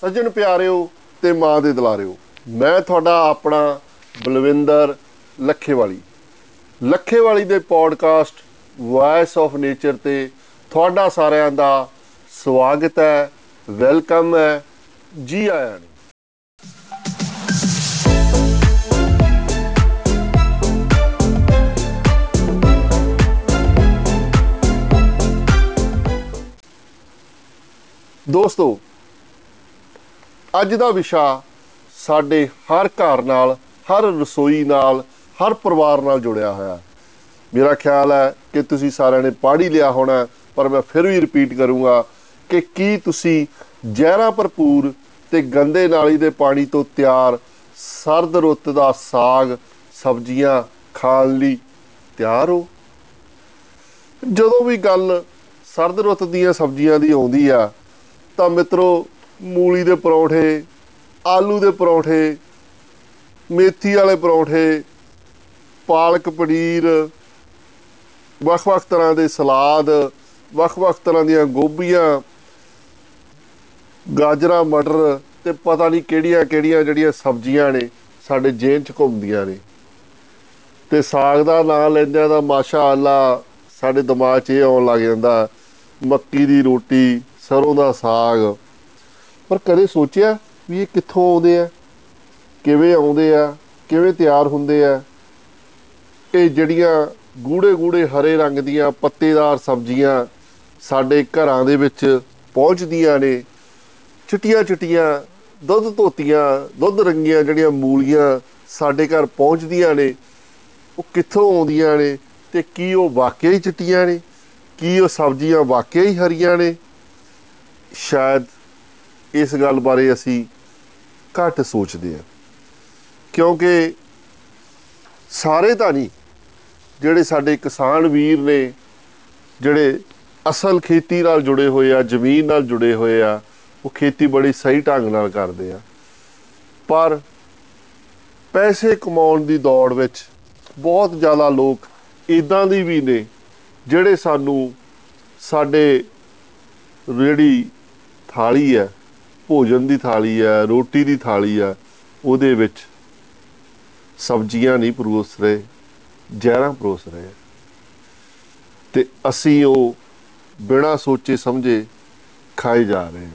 ਸੱਜਣ ਪਿਆਰਿਓ ਤੇ ਮਾਂ ਦੇ ਦੁਲਾਰਿਓ, ਮੈਂ ਤੁਹਾਡਾ ਆਪਣਾ ਬਲਵਿੰਦਰ ਲੱਖੇਵਾਲੀ। ਲੱਖੇਵਾਲੀ ਦੇ ਪੋਡਕਾਸਟ ਵਾਇਸ ਆਫ ਨੇਚਰ ਤੇ ਤੁਹਾਡਾ ਸਾਰਿਆਂ ਦਾ ਸਵਾਗਤ ਹੈ, ਵੈਲਕਮ ਹੈ, ਜੀ ਆਇਆਂ ਨੂੰ। ਦੋਸਤੋ ਅੱਜ ਦਾ ਵਿਸ਼ਾ ਸਾਡੇ ਹਰ ਘਰ ਨਾਲ, ਹਰ ਰਸੋਈ ਨਾਲ, ਹਰ ਪਰਿਵਾਰ ਨਾਲ ਜੁੜਿਆ ਹੋਇਆ ਹੈ। ਮੇਰਾ ਖਿਆਲ ਹੈ ਕਿ ਤੁਸੀਂ ਸਾਰਿਆਂ ਨੇ ਪੜ੍ਹ ਹੀ ਲਿਆ ਹੋਣਾ ਪਰ ਮੈਂ ਫਿਰ ਵੀ ਰਿਪੀਟ ਕਰੂੰਗਾ ਕਿ ਕੀ ਤੁਸੀਂ ਜ਼ਹਿਰਾਂ ਭਰਪੂਰ ਤੇ ਗੰਦੇ ਨਾਲੀ ਦੇ ਪਾਣੀ ਤੋਂ ਤਿਆਰ, ਸਰਦ ਰੁੱਤ ਦਾ ਸਾਗ, ਸਬਜ਼ੀਆਂ ਖਾਣ ਲਈ ਤਿਆਰ ਹੋ? ਜਦੋਂ ਵੀ ਗੱਲ ਸਰਦ ਰੁੱਤ ਦੀਆਂ ਸਬਜ਼ੀਆਂ ਦੀ ਆਉਂਦੀ ਆ, ਤਾਂ ਮਿੱਤਰੋ ਮੂਲੀ ਦੇ ਪਰੌਂਠੇ, ਆਲੂ ਦੇ ਪਰੌਂਠੇ, ਮੇਥੀ ਵਾਲੇ ਪਰੌਂਠੇ, ਪਾਲਕ ਪਨੀਰ, ਵੱਖ-ਵੱਖ ਤਰ੍ਹਾਂ ਦੇ ਸਲਾਦ, ਵੱਖ-ਵੱਖ ਤਰ੍ਹਾਂ ਦੀਆਂ ਗੋਭੀਆਂ, ਗਾਜਰਾਂ, ਮਟਰ ਤੇ ਪਤਾ ਨਹੀਂ ਕਿਹੜੀਆਂ-ਕਿਹੜੀਆਂ ਜਿਹੜੀਆਂ ਸਬਜ਼ੀਆਂ ਨੇ ਸਾਡੇ ਜੇਨ ਚ ਘੁੰਮਦੀਆਂ ਨੇ। ਤੇ ਸਾਗ ਦਾ ਨਾਮ ਲੈਂਦਿਆਂ ਤਾਂ ਮਾਸ਼ਾ ਅੱਲਾ ਸਾਡੇ ਦਿਮਾਗ 'ਚ ਇਹ ਆਉਣ ਲੱਗ ਜਾਂਦਾ, ਮੱਕੀ ਦੀ ਰੋਟੀ, ਸਰੋਂ ਦਾ ਸਾਗ। ਪਰ ਕਦੇ ਸੋਚਿਆ ਵੀ ਇਹ ਕਿੱਥੋਂ ਆਉਂਦੇ ਆ? ਕਿਵੇਂ ਆਉਂਦੇ ਆ? ਕਿਵੇਂ ਤਿਆਰ ਹੁੰਦੇ ਆ? ਇਹ ਜਿਹੜੀਆਂ ਗੂੜੇ ਗੂੜੇ ਹਰੇ ਰੰਗ ਦੀਆਂ ਪੱਤੇਦਾਰ ਸਬਜ਼ੀਆਂ ਸਾਡੇ ਘਰਾਂ ਦੇ ਵਿੱਚ ਪਹੁੰਚਦੀਆਂ ਨੇ ਚਿੱਟੀਆਂ ਚਿੱਟੀਆਂ ਦੁੱਧ ਧੋਤੀਆਂ, ਦੁੱਧ ਰੰਗੀਆਂ ਜਿਹੜੀਆਂ ਮੂਲੀਆਂ ਸਾਡੇ ਘਰ ਪਹੁੰਚਦੀਆਂ ਨੇ, ਉਹ ਕਿੱਥੋਂ ਆਉਂਦੀਆਂ ਨੇ ਤੇ ਕੀ ਉਹ ਵਾਕਿਆ ਹੀ ਚਿੱਟੀਆਂ ਨੇ? ਕੀ ਉਹ ਸਬਜ਼ੀਆਂ ਵਾਕਿਆ ਹੀ ਹਰੀਆਂ ਨੇ? ਸ਼ਾਇਦ ਇਸ ਗੱਲ ਬਾਰੇ ਅਸੀਂ ਘੱਟ ਸੋਚਦੇ ਹਾਂ। ਕਿਉਂਕਿ ਸਾਰੇ ਤਾਂ ਨਹੀਂ, ਜਿਹੜੇ ਸਾਡੇ ਕਿਸਾਨ ਵੀਰ ਨੇ, ਜਿਹੜੇ ਅਸਲ ਖੇਤੀ ਨਾਲ ਜੁੜੇ ਹੋਏ ਆ, ਜ਼ਮੀਨ ਨਾਲ ਜੁੜੇ ਹੋਏ ਆ, ਉਹ ਖੇਤੀ ਬੜੀ ਸਹੀ ਢੰਗ ਨਾਲ ਕਰਦੇ ਆ। ਪਰ ਪੈਸੇ ਕਮਾਉਣ ਦੀ ਦੌੜ ਵਿੱਚ ਬਹੁਤ ਜ਼ਿਆਦਾ ਲੋਕ ਇਦਾਂ ਦੀ ਵੀ ਨੇ, ਜਿਹੜੇ ਸਾਨੂੰ ਸਾਡੇ ਜਿਹੜੀ ਥਾਲੀ ਹੈ ਭੋਜਨ ਦੀ ਥਾਲੀ ਹੈ ਰੋਟੀ ਦੀ ਥਾਲੀ ਹੈ ਉਹਦੇ ਵਿੱਚ ਸਬਜ਼ੀਆਂ ਨਹੀਂ ਪਰੋਸ ਰਹੇ, ਜ਼ਹਿਰਾਂ ਪਰੋਸ ਰਹੇ ਤੇ ਅਸੀਂ ਉਹ ਬਿਨਾਂ ਸੋਚੇ ਸਮਝੇ ਖਾਏ ਜਾ ਰਹੇ ਹਾਂ।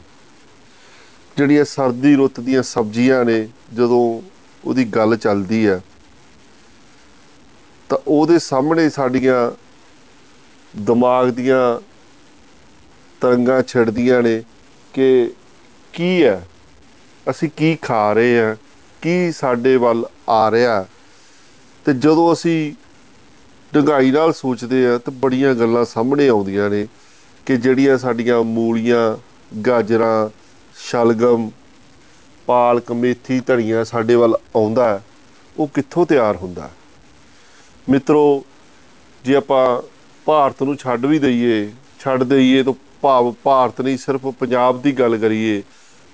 ਜਿਹੜੀਆਂ ਸਰਦੀ ਰੁੱਤ ਦੀਆਂ ਸਬਜ਼ੀਆਂ ਨੇ, ਜਦੋਂ ਉਹਦੀ ਗੱਲ ਚੱਲਦੀ ਹੈ ਤਾਂ ਉਹਦੇ ਸਾਹਮਣੇ ਸਾਡੀਆਂ ਦਿਮਾਗ ਦੀਆਂ ਤਰੰਗਾਂ ਛਿੜਦੀਆਂ ਨੇ ਕਿ ਕੀ ਹੈ? ਅਸੀਂ ਕੀ ਖਾ ਰਹੇ ਹਾਂ? ਕੀ ਸਾਡੇ ਵੱਲ ਆ ਰਿਹਾ ਤੇ ਜਦੋਂ ਅਸੀਂ ਡੰਗਾਈ ਨਾਲ ਸੋਚਦੇ ਆ ਤਾਂ ਬੜੀਆਂ ਗੱਲਾਂ ਸਾਹਮਣੇ ਆਉਂਦੀਆਂ ਨੇ ਕਿ ਜਿਹੜੀਆਂ ਸਾਡੀਆਂ ਮੂਲੀਆਂ, ਗਾਜਰਾਂ, ਸ਼ਲਗਮ ਪਾਲਕ ਮੇਥੀ ਧਨੀਆ ਸਾਡੇ ਵੱਲ ਆਉਂਦਾ ਉਹ ਕਿੱਥੋਂ ਤਿਆਰ ਹੁੰਦਾ ਮਿੱਤਰੋ, ਜੇ ਆਪਾਂ ਭਾਰਤ ਨੂੰ ਛੱਡ ਵੀ ਦਈਏ, ਛੱਡ ਦਈਏ ਤਾਂ ਭਾਵ ਭਾਰਤ ਨਹੀਂ, ਸਿਰਫ ਪੰਜਾਬ ਦੀ ਗੱਲ ਕਰੀਏ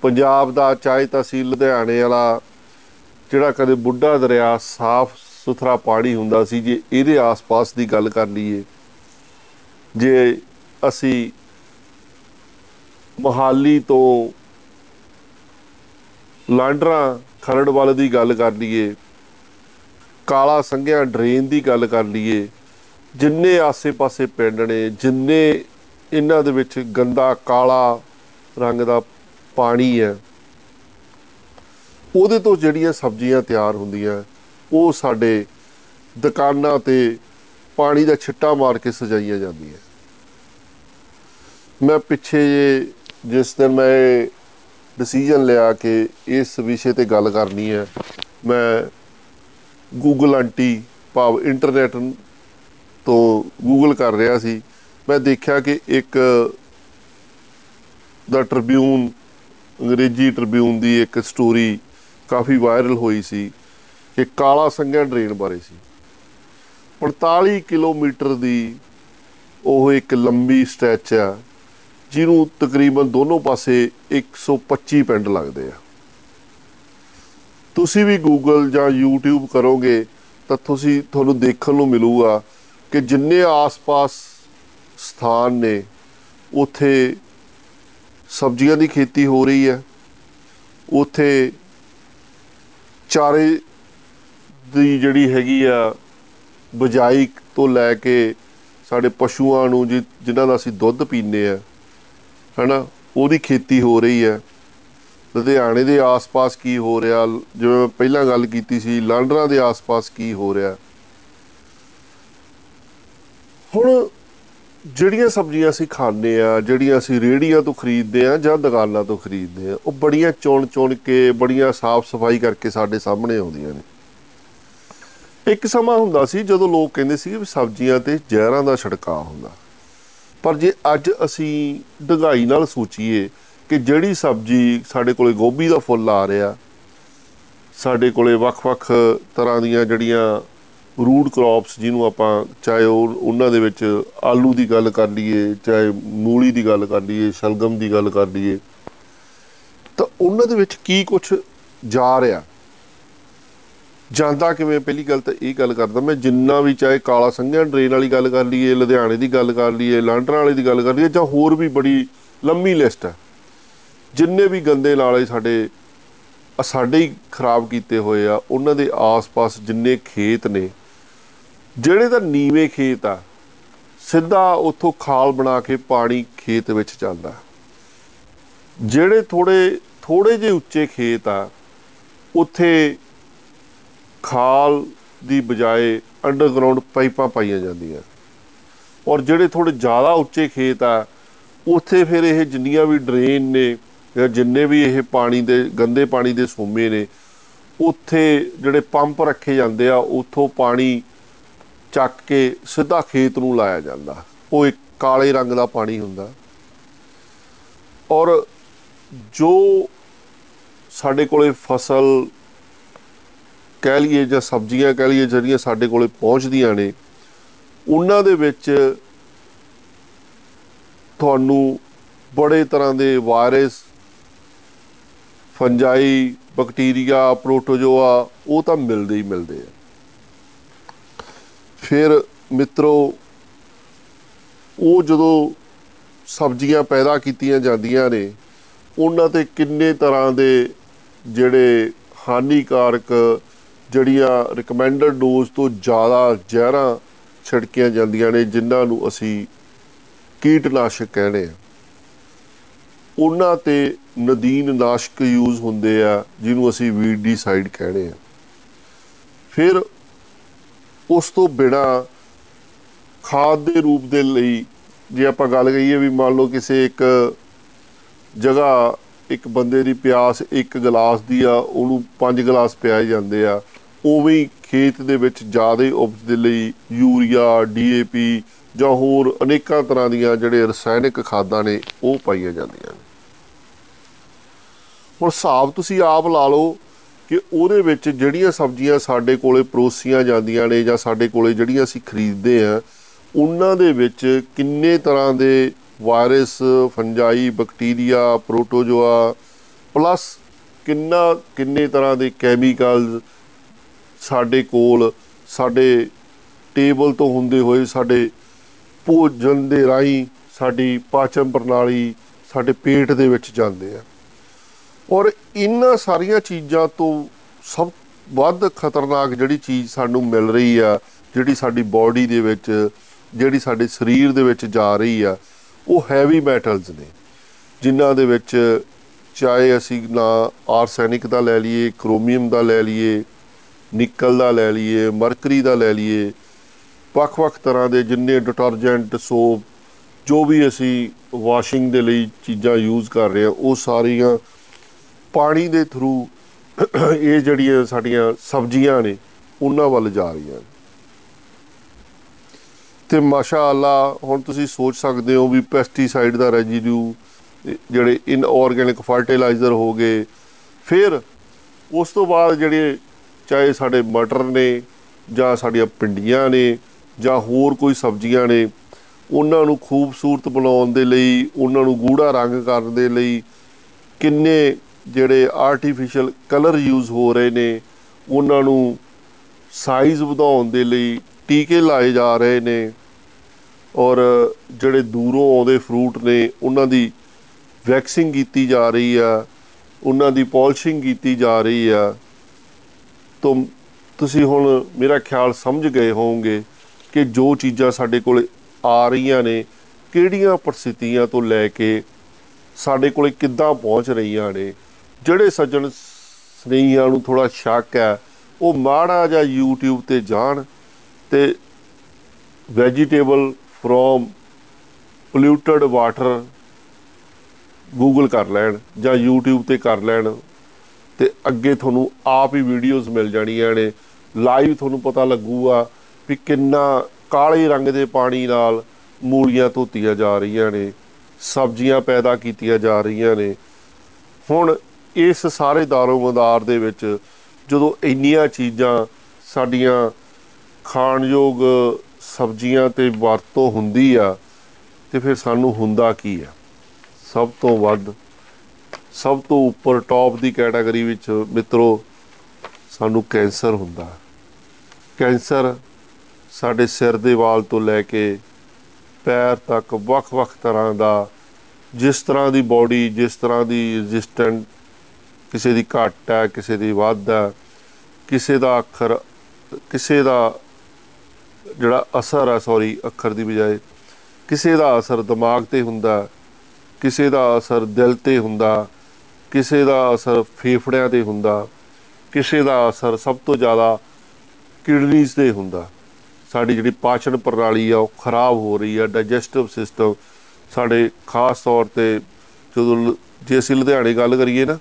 ਪੰਜਾਬ ਦਾ, ਚਾਹੇ ਤਾਂ ਸੀ ਲੁਧਿਆਣੇ ਵਾਲਾ, ਜਿਹੜਾ ਕਦੇ ਬੁੱਢਾ ਦਰਿਆ ਸਾਫ਼ ਸੁਥਰਾ ਪਾਣੀ ਹੁੰਦਾ ਸੀ, ਜੇ ਇਹਦੇ ਆਸ-ਪਾਸ ਦੀ ਗੱਲ ਕਰ ਲਈਏ, ਜੇ ਅਸੀਂ ਮੋਹਾਲੀ ਤੋਂ ਲਾਂਡਰਾ ਖਰੜ ਵਾਲੇ ਦੀ ਗੱਲ ਕਰ ਲਈਏ, ਕਾਲਾ ਸੰਘਿਆ ਡਰੇਨ ਦੀ ਗੱਲ ਕਰ ਲਈਏ, ਜਿੰਨੇ ਆਸੇ-ਪਾਸੇ ਪਿੰਡ ਨੇ, ਜਿੰਨੇ ਇਹਨਾਂ ਦੇ ਵਿੱਚ ਗੰਦਾ ਕਾਲਾ ਰੰਗ ਦਾ ਪਾਣੀ ਹੈ। ਉਹਦੇ ਤੋਂ ਜਿਹੜੀਆਂ ਸਬਜ਼ੀਆਂ ਤਿਆਰ ਹੁੰਦੀਆਂ, ਉਹ ਸਾਡੇ ਦੁਕਾਨਾਂ ਤੇ ਪਾਣੀ ਦਾ ਛਿੱਟਾ ਮਾਰ ਕੇ ਸਜਾਈਆਂ ਜਾਂਦੀਆਂ। ਮੈਂ ਪਿੱਛੇ ਜੇ ਜਿਸ ਦਿਨ ਮੈਂ ਡਿਸੀਜਨ ਲਿਆ ਕਿ ਇਸ ਵਿਸ਼ੇ ਤੇ ਗੱਲ ਕਰਨੀ ਹੈ, ਮੈਂ ਗੂਗਲ ਆਂਟੀ ਭਾਵ ਇੰਟਰਨੈਟ ਤੋਂ ਗੂਗਲ ਕਰ ਰਿਹਾ ਸੀ। ਮੈਂ ਦੇਖਿਆ ਕਿ ਇੱਕ ਦਾ ਟ੍ਰਿਬਿਊਨ ਅੰਗਰੇਜ਼ੀ ਟ੍ਰਿਬਿਊਨ ਦੀ ਇੱਕ ਸਟੋਰੀ ਕਾਫੀ ਵਾਇਰਲ ਹੋਈ ਸੀ ਕਿ ਕਾਲਾ ਸੰਘਿਆ ਡਰੇਨ ਬਾਰੇ ਸੀ। 45 ਕਿਲੋਮੀਟਰ ਦੀ ਉਹ ਇੱਕ ਲੰਬੀ ਸਟ੍ਰੈਚ ਆ, ਜਿਹਨੂੰ ਤਕਰੀਬਨ ਦੋਨੋਂ ਪਾਸੇ 125 ਪਿੰਡ ਲੱਗਦੇ ਆ। ਤੁਸੀਂ ਵੀ ਗੂਗਲ ਜਾਂ YouTube ਕਰੋਗੇ ਤਾਂ ਤੁਸੀਂ, ਤੁਹਾਨੂੰ ਦੇਖਣ ਨੂੰ ਮਿਲੂਗਾ ਕਿ ਜਿੰਨੇ ਆਸ-ਪਾਸ ਸਥਾਨ ਨੇ, ਉੱਥੇ ਸਬਜ਼ੀਆਂ ਦੀ ਖੇਤੀ ਹੋ ਰਹੀ ਹੈ। ਉਥੇ ਚਾਰੇ ਦੀ ਜਿਹੜੀ ਹੈਗੀ ਆ, ਬਜਾਈ ਤੋਂ ਲੈ ਕੇ ਸਾਡੇ ਪਸ਼ੂਆਂ ਨੂੰ ਜਿਨ੍ਹਾਂ ਦਾ ਅਸੀਂ ਦੁੱਧ ਪੀਂਦੇ ਆ, ਹਨਾ, ਉਹਦੀ ਖੇਤੀ ਹੋ ਰਹੀ ਹੈ। ਲੁਧਿਆਣੇ ਦੇ ਆਸ-ਪਾਸ ਕੀ ਹੋ ਰਿਹਾ? ਜਿਵੇਂ ਪਹਿਲਾਂ ਗੱਲ ਕੀਤੀ ਸੀ, ਲਾਂਡਰਾ ਦੇ ਆਸ-ਪਾਸ ਕੀ ਹੋ ਰਿਹਾ? ਹੁਣ ਜਿਹੜੀਆਂ ਸਬਜ਼ੀਆਂ ਅਸੀਂ ਖਾਂਦੇ ਆ, ਜਿਹੜੀਆਂ ਅਸੀਂ ਰੇੜੀਆਂ ਤੋਂ ਖਰੀਦਦੇ ਆ ਜਾਂ ਦੁਕਾਨਾਂ ਤੋਂ ਖਰੀਦਦੇ ਆ, ਉਹ ਬੜੀਆਂ ਚੁਣ-ਚੁਣ ਕੇ, ਬੜੀਆਂ ਸਾਫ਼-ਸਫਾਈ ਕਰਕੇ ਸਾਡੇ ਸਾਹਮਣੇ ਆਉਂਦੀਆਂ ਨੇ। ਇੱਕ ਸਮਾਂ ਹੁੰਦਾ ਸੀ ਜਦੋਂ ਲੋਕ ਕਹਿੰਦੇ ਸੀ ਵੀ ਸਬਜ਼ੀਆਂ ਤੇ ਜ਼ਹਿਰਾਂ ਦਾ ਛਿੜਕਾਅ ਹੁੰਦਾ। ਪਰ ਜੇ ਅੱਜ ਅਸੀਂ ਡਗਾਈ ਨਾਲ ਸੋਚੀਏ ਕਿ ਜਿਹੜੀ ਸਬਜ਼ੀ ਸਾਡੇ ਕੋਲੇ ਗੋਭੀ ਦਾ ਫੁੱਲ ਆ ਰਿਹਾ, ਸਾਡੇ ਕੋਲੇ ਵੱਖ-ਵੱਖ ਤਰ੍ਹਾਂ ਦੀਆਂ ਜਿਹੜੀਆਂ ਰੂਟ ਕ੍ਰੌਪਸ ਜਿਹਨੂੰ ਆਪਾਂ ਚਾਹੇ ਉਹ ਉਹਨਾਂ ਦੇ ਵਿੱਚ ਆਲੂ ਦੀ ਗੱਲ ਕਰ ਲਈਏ, ਚਾਹੇ ਮੂਲੀ ਦੀ ਗੱਲ ਕਰ ਲਈਏ, ਸ਼ਲਗਮ ਦੀ ਗੱਲ ਕਰ ਲਈਏ, ਤਾਂ ਉਹਨਾਂ ਦੇ ਵਿੱਚ ਕੀ ਕੁਝ ਜਾ ਰਿਹਾ? ਜਾਂਦਾ ਕਿਵੇਂ ਪਹਿਲੀ ਗੱਲ ਤਾਂ ਇਹ ਗੱਲ ਕਰਦਾ ਮੈਂ, ਜਿੰਨਾ ਵੀ ਚਾਹੇ ਕਾਲਾ ਸੰਘਿਆ ਡਰੇਨ ਵਾਲੀ ਗੱਲ ਕਰ ਲਈਏ, ਲੁਧਿਆਣੇ ਦੀ ਗੱਲ ਕਰ ਲਈਏ ਲਾਂਟਰਾਂ ਵਾਲੇ ਦੀ ਗੱਲ ਕਰ ਲਈਏ, ਜਾਂ ਹੋਰ ਵੀ ਬੜੀ ਲੰਮੀ ਲਿਸਟ ਹੈ। ਜਿੰਨੇ ਵੀ ਗੰਦੇ ਨਾਲੇ ਸਾਡੇ ਸਾਡੇ ਹੀ ਖਰਾਬ ਕੀਤੇ ਹੋਏ ਆ, ਉਹਨਾਂ ਦੇ ਆਸ-ਪਾਸ ਜਿੰਨੇ ਖੇਤ ਨੇ ਜਿਹੜੇ ਤਾਂ ਨੀਵੇਂ ਖੇਤ ਆ, ਸਿੱਧਾ ਉੱਥੋਂ ਖਾਲ ਬਣਾ ਕੇ ਪਾਣੀ ਖੇਤ ਵਿੱਚ ਚੱਲਦਾ ਜਿਹੜੇ ਥੋੜੇ ਥੋੜੇ ਜਿਹੇ ਉੱਚੇ ਖੇਤ ਆ, ਉੱਥੇ ਖਾਲ ਦੀ ਬਜਾਏ ਅੰਡਰਗਰਾਉਂਡ ਪਾਈਪਾਂ ਪਾਈਆਂ ਜਾਂਦੀਆਂ। ਔਰ ਜਿਹੜੇ ਥੋੜੇ ਜ਼ਿਆਦਾ ਉੱਚੇ ਖੇਤ ਆ, ਉੱਥੇ ਫਿਰ ਇਹ ਜਿੰਨੀਆਂ ਵੀ ਡਰੇਨ ਨੇ ਜਾਂ ਜਿੰਨੇ ਵੀ ਇਹ ਪਾਣੀ ਦੇ, ਗੰਦੇ ਪਾਣੀ ਦੇ ਸੋਮੇ ਨੇ, ਉੱਥੇ ਜਿਹੜੇ ਪੰਪ ਰੱਖੇ ਜਾਂਦੇ ਆ, ਉੱਥੋਂ ਪਾਣੀ ਚੱਕ ਕੇ ਸਿੱਧਾ ਖੇਤ ਨੂੰ ਲਾਇਆ ਜਾਂਦਾ। ਉਹ ਇੱਕ ਕਾਲੇ ਰੰਗ ਦਾ ਪਾਣੀ ਹੁੰਦਾ। ਔਰ ਜੋ ਸਾਡੇ ਕੋਲੇ ਫਸਲ ਕਹਿ ਲਈਏ ਜਾਂ ਸਬਜ਼ੀਆਂ ਕਹਿ ਲਈਏ ਜਿਹੜੀਆਂ ਸਾਡੇ ਕੋਲੇ ਪਹੁੰਚਦੀਆਂ ਨੇ, ਉਹਨਾਂ ਦੇ ਵਿੱਚ ਤੁਹਾਨੂੰ ਬੜੇ ਤਰ੍ਹਾਂ ਦੇ ਵਾਇਰਸ, ਫੰਜਾਈ, ਬੈਕਟੀਰੀਆ, ਪ੍ਰੋਟੋਜੋਆ, ਉਹ ਤਾਂ ਮਿਲਦੇ ਹੀ ਮਿਲਦੇ ਆ। ਫਿਰ ਮਿੱਤਰੋ, ਉਹ ਜਦੋਂ ਸਬਜ਼ੀਆਂ ਪੈਦਾ ਕੀਤੀਆਂ ਜਾਂਦੀਆਂ ਨੇ, ਉਹਨਾਂ ਤੇ ਕਿੰਨੇ ਤਰ੍ਹਾਂ ਦੇ ਜਿਹੜੇ ਹਾਨੀਕਾਰਕ ਜਿਹੜੀਆਂ ਰეკਮੈਂਡਡ ਡੋਜ਼ ਤੋਂ ਜ਼ਿਆਦਾ ਜ਼ਹਿਰਾਂ ਛਿੜਕੀਆਂ ਜਾਂਦੀਆਂ ਨੇ, ਜਿਨ੍ਹਾਂ ਨੂੰ ਅਸੀਂ ਕੀਟਨਾਸ਼ਕ ਕਹਿੰਦੇ ਆ ਉਹਨਾਂ ਤੇ ਨਦੀਨ ਨਾਸ਼ਕ ਯੂਜ਼ ਹੁੰਦੇ ਆ, ਜਿਹਨੂੰ ਅਸੀਂ ਵੀਡੀਸਾਈਡ ਕਹਿੰਦੇ ਆ ਫਿਰ ਉਸ ਤੋਂ ਬਿਨਾ ਖਾਦ ਦੇ ਰੂਪ ਦੇ ਲਈ ਜੇ ਆਪਾਂ ਗੱਲ ਕਰੀਏ ਵੀ ਮੰਨ ਲਓ ਕਿਸੇ ਇੱਕ ਜਗ੍ਹਾ ਇੱਕ ਬੰਦੇ ਦੀ ਪਿਆਸ ਇੱਕ ਗਲਾਸ ਦੀ ਆ, ਉਹਨੂੰ ਪੰਜ ਗਲਾਸ ਪਿਆਏ ਜਾਂਦੇ ਆ, ਉਵੇਂ ਖੇਤ ਦੇ ਵਿੱਚ ਜ਼ਿਆਦਾ ਉਪਜ ਦੇ ਲਈ ਯੂਰੀਆ ਡੀਏਪੀ ਜਾਂ ਹੋਰ ਅਨੇਕਾਂ ਤਰ੍ਹਾਂ ਦੀਆਂ ਜਿਹੜੇ ਰਸਾਇਣਿਕ ਖਾਦਾਂ ਨੇ, ਉਹ ਪਾਈਆਂ ਜਾਂਦੀਆਂ ਨੇ। ਹੁਣ ਹਿਸਾਬ ਤੁਸੀਂ ਆਪ ਲਾ ਲਓ ਕਿ ਉਹਦੇ ਵਿੱਚ ਜਿਹੜੀਆਂ ਸਬਜ਼ੀਆਂ ਸਾਡੇ ਕੋਲੇ ਪਰੋਸੀਆਂ ਜਾਂਦੀਆਂ ਨੇ ਜਾਂ ਸਾਡੇ ਕੋਲੇ ਜਿਹੜੀਆਂ ਅਸੀਂ ਖਰੀਦਦੇ ਆ ਉਹਨਾਂ ਦੇ ਵਿੱਚ ਕਿੰਨੇ ਤਰ੍ਹਾਂ ਦੇ virus, fungi, bacteria, protozoa, plus ਕਿੰਨਾ, ਕਿੰਨੇ ਤਰ੍ਹਾਂ ਦੇ ਕੈਮੀਕਲਸ ਸਾਡੇ ਕੋਲ, ਸਾਡੇ ਟੇਬਲ ਤੋਂ ਹੁੰਦੇ ਹੋਏ, ਸਾਡੇ ਭੋਜਨ ਦੇ ਰਾਹੀਂ ਸਾਡੀ ਪਾਚਨ ਪ੍ਰਣਾਲੀ ਸਾਡੇ ਪੇਟ ਦੇ ਵਿੱਚ ਜਾਂਦੇ ਆ। ਔਰ ਇਹਨਾਂ ਸਾਰੀਆਂ ਚੀਜ਼ਾਂ ਤੋਂ ਸਭ ਵੱਧ ਖਤਰਨਾਕ ਜਿਹੜੀ ਚੀਜ਼ ਸਾਨੂੰ ਮਿਲ ਰਹੀ ਆ, ਜਿਹੜੀ ਸਾਡੀ ਬਾਡੀ ਦੇ ਵਿੱਚ, ਜਿਹੜੀ ਸਾਡੇ ਸਰੀਰ ਦੇ ਵਿੱਚ ਜਾ ਰਹੀ ਆ, ਉਹ ਹੈਵੀ ਮੈਟਲਸ ਨੇ। ਜਿਨ੍ਹਾਂ ਦੇ ਵਿੱਚ ਚਾਹੇ ਅਸੀਂ ਨਾ ਆਰਸੈਨਿਕ ਦਾ ਲੈ ਲਈਏ ਕ੍ਰੋਮੀਅਮ ਦਾ ਲੈ ਲਈਏ ਨਿਕਲ ਦਾ ਲੈ ਲਈਏ ਮਰਕਰੀ ਦਾ ਲੈ ਲਈਏ, ਵੱਖ-ਵੱਖ ਤਰ੍ਹਾਂ ਦੇ ਜਿੰਨੇ ਡਿਟਰਜੈਂਟ ਸੋਪ ਜੋ ਵੀ ਅਸੀਂ ਵਾਸ਼ਿੰਗ ਦੇ ਲਈ ਚੀਜ਼ਾਂ ਯੂਜ਼ ਕਰ ਰਹੇ ਹਾਂ ਉਹ ਸਾਰੀਆਂ ਪਾਣੀ ਦੇ ਥਰੂ ਇਹ ਜਿਹੜੀਆਂ ਸਾਡੀਆਂ ਸਬਜ਼ੀਆਂ ਨੇ, ਉਹਨਾਂ ਵੱਲ ਜਾ ਰਹੀਆਂ ਤੇ ਮਾਸ਼ਾਅੱਲਾ, ਹੁਣ ਤੁਸੀਂ ਸੋਚ ਸਕਦੇ ਹੋ ਵੀ ਪੈਸਟੀਸਾਈਡ ਦਾ ਰੈਜੀਡਿਊ ਜਿਹੜੇ ਇਨਆਰਗੈਨਿਕ ਫਰਟੀਲਾਈਜ਼ਰ ਹੋ ਗਏ, ਫਿਰ ਉਸ ਤੋਂ ਬਾਅਦ ਜਿਹੜੇ ਚਾਹੇ ਸਾਡੇ ਮਟਰ ਨੇ, ਜਾਂ ਸਾਡੀਆਂ ਪਿੰਡੀਆਂ ਨੇ, ਜਾਂ ਹੋਰ ਕੋਈ ਸਬਜ਼ੀਆਂ ਨੇ, ਉਹਨਾਂ ਨੂੰ ਖੂਬਸੂਰਤ ਬਣਾਉਣ ਦੇ ਲਈ, ਉਹਨਾਂ ਨੂੰ ਗੂੜਾ ਰੰਗ ਕਰਨ ਦੇ ਲਈ ਕਿੰਨੇ ਜਿਹੜੇ ਆਰਟੀਫੀਸ਼ੀਅਲ ਕਲਰ ਯੂਜ਼ ਹੋ ਰਹੇ ਨੇ, ਉਹਨਾਂ ਨੂੰ ਸਾਈਜ਼ ਵਧਾਉਣ ਦੇ ਲਈ ਟੀਕੇ ਲਾਏ ਜਾ ਰਹੇ ਨੇ ਔਰ ਜਿਹੜੇ ਦੂਰੋਂ ਆਉਂਦੇ ਫਰੂਟ ਨੇ, ਉਹਨਾਂ ਦੀ ਵੈਕਸਿੰਗ ਕੀਤੀ ਜਾ ਰਹੀ ਆ, ਉਹਨਾਂ ਦੀ ਪਾਲਿਸ਼ਿੰਗ ਕੀਤੀ ਜਾ ਰਹੀ ਆ। ਤੋਂ ਤੁਸੀਂ ਹੁਣ ਮੇਰਾ ਖਿਆਲ ਸਮਝ ਗਏ ਹੋਵੋਗੇ ਕਿ ਜੋ ਚੀਜ਼ਾਂ ਸਾਡੇ ਕੋਲ ਆ ਰਹੀਆਂ ਨੇ, ਕਿਹੜੀਆਂ ਪ੍ਰਸਥਿਤੀਆਂ ਤੋਂ ਲੈ ਕੇ ਸਾਡੇ ਕੋਲੇ ਕਿੱਦਾਂ ਪਹੁੰਚ ਰਹੀਆਂ ਨੇ। ਜਿਹੜੇ ਸੱਜਣ ਸਨੇਹੀਆਂ ਨੂੰ ਥੋੜਾ ਸ਼ੱਕ ਹੈ, ਉਹ ਮਾੜਾ ਜਾਂ YouTube ਤੇ ਜਾਣ ਤੇ vegetable from polluted water Google ਕਰ ਲੈਣ ਜਾਂ YouTube ਤੇ ਕਰ ਲੈਣ ਤੇ ਅੱਗੇ ਤੁਹਾਨੂੰ ਆਪ ਹੀ ਵੀਡੀਓਜ਼ ਮਿਲ ਜਾਣੀਆਂ ਨੇ ਲਾਈਵ ਤੁਹਾਨੂੰ ਪਤਾ ਲੱਗੂਗਾ ਵੀ ਕਿੰਨਾ ਕਾਲੇ ਰੰਗ ਦੇ ਪਾਣੀ ਨਾਲ ਮੂਲੀਆਂ ਧੋਤੀਆਂ ਜਾ ਰਹੀਆਂ ਨੇ, ਸਬਜ਼ੀਆਂ ਪੈਦਾ ਕੀਤੀਆਂ ਜਾ ਰਹੀਆਂ ਨੇ। ਹੁਣ ਇਸ ਸਾਰੇ ਦਾਰੋ-ਮਦਾਰ ਦੇ ਵਿੱਚ ਜਦੋਂ ਇੰਨੀਆਂ ਚੀਜ਼ਾਂ ਸਾਡੀਆਂ ਖਾਣਯੋਗ ਸਬਜ਼ੀਆਂ ਤੇ ਵਰਤੋਂ ਹੁੰਦੀ ਆ, ਤੇ ਫਿਰ ਸਾਨੂੰ ਹੁੰਦਾ ਕੀ ਆ? ਸਭ ਤੋਂ ਵੱਧ, ਸਭ ਤੋਂ ਉੱਪਰ ਟੌਪ ਦੀ ਕੈਟਾਗਰੀ ਵਿੱਚ ਮਿੱਤਰੋ, ਸਾਨੂੰ ਕੈਂਸਰ ਹੁੰਦਾ। ਕੈਂਸਰ ਸਾਡੇ ਸਿਰ ਦੇ ਵਾਲ ਤੋਂ ਲੈ ਕੇ ਪੈਰ ਤੱਕ ਵੱਖ-ਵੱਖ ਤਰ੍ਹਾਂ ਦਾ, ਜਿਸ ਤਰ੍ਹਾਂ ਦੀ ਬਾਡੀ ਜਿਸ ਤਰ੍ਹਾਂ ਦੀ ਰੈਜ਼ਿਸਟੈਂਟ ਕਿਸੇ ਦੀ ਘੱਟ ਹੈ, ਕਿਸੇ ਦੀ ਵੱਧ ਹੈ, ਕਿਸੇ ਦਾ ਅੱਖਰ, ਕਿਸੇ ਦਾ ਜਿਹੜਾ ਅਸਰ ਹੈ ਸੌਰੀ ਅੱਖਰ ਦੀ ਬਜਾਏ, ਕਿਸੇ ਦਾ ਅਸਰ ਦਿਮਾਗ ਤੇ ਹੁੰਦਾ ਕਿਸੇ ਦਾ ਅਸਰ ਦਿਲ ਤੇ ਹੁੰਦਾ ਕਿਸੇ ਦਾ ਅਸਰ ਫੇਫੜਿਆਂ ਤੇ ਹੁੰਦਾ ਕਿਸੇ ਦਾ ਅਸਰ ਸਭ ਤੋਂ ਜ਼ਿਆਦਾ ਕਿਡਨੀਜ਼ ਤੇ ਹੁੰਦਾ ਸਾਡੀ ਜਿਹੜੀ ਪਾਚਨ ਪ੍ਰਣਾਲੀ ਆ, ਉਹ ਖਰਾਬ ਹੋ ਰਹੀ ਆ ਡਾਈਜੈਸਟਿਵ ਸਿਸਟਮ ਸਾਡੇ ਖਾਸ ਤੌਰ ਤੇ ਜਦੋਂ ਜੇ ਅਸੀਂ ਲੁਧਿਆਣੇ ਗੱਲ ਕਰੀਏ ਨਾ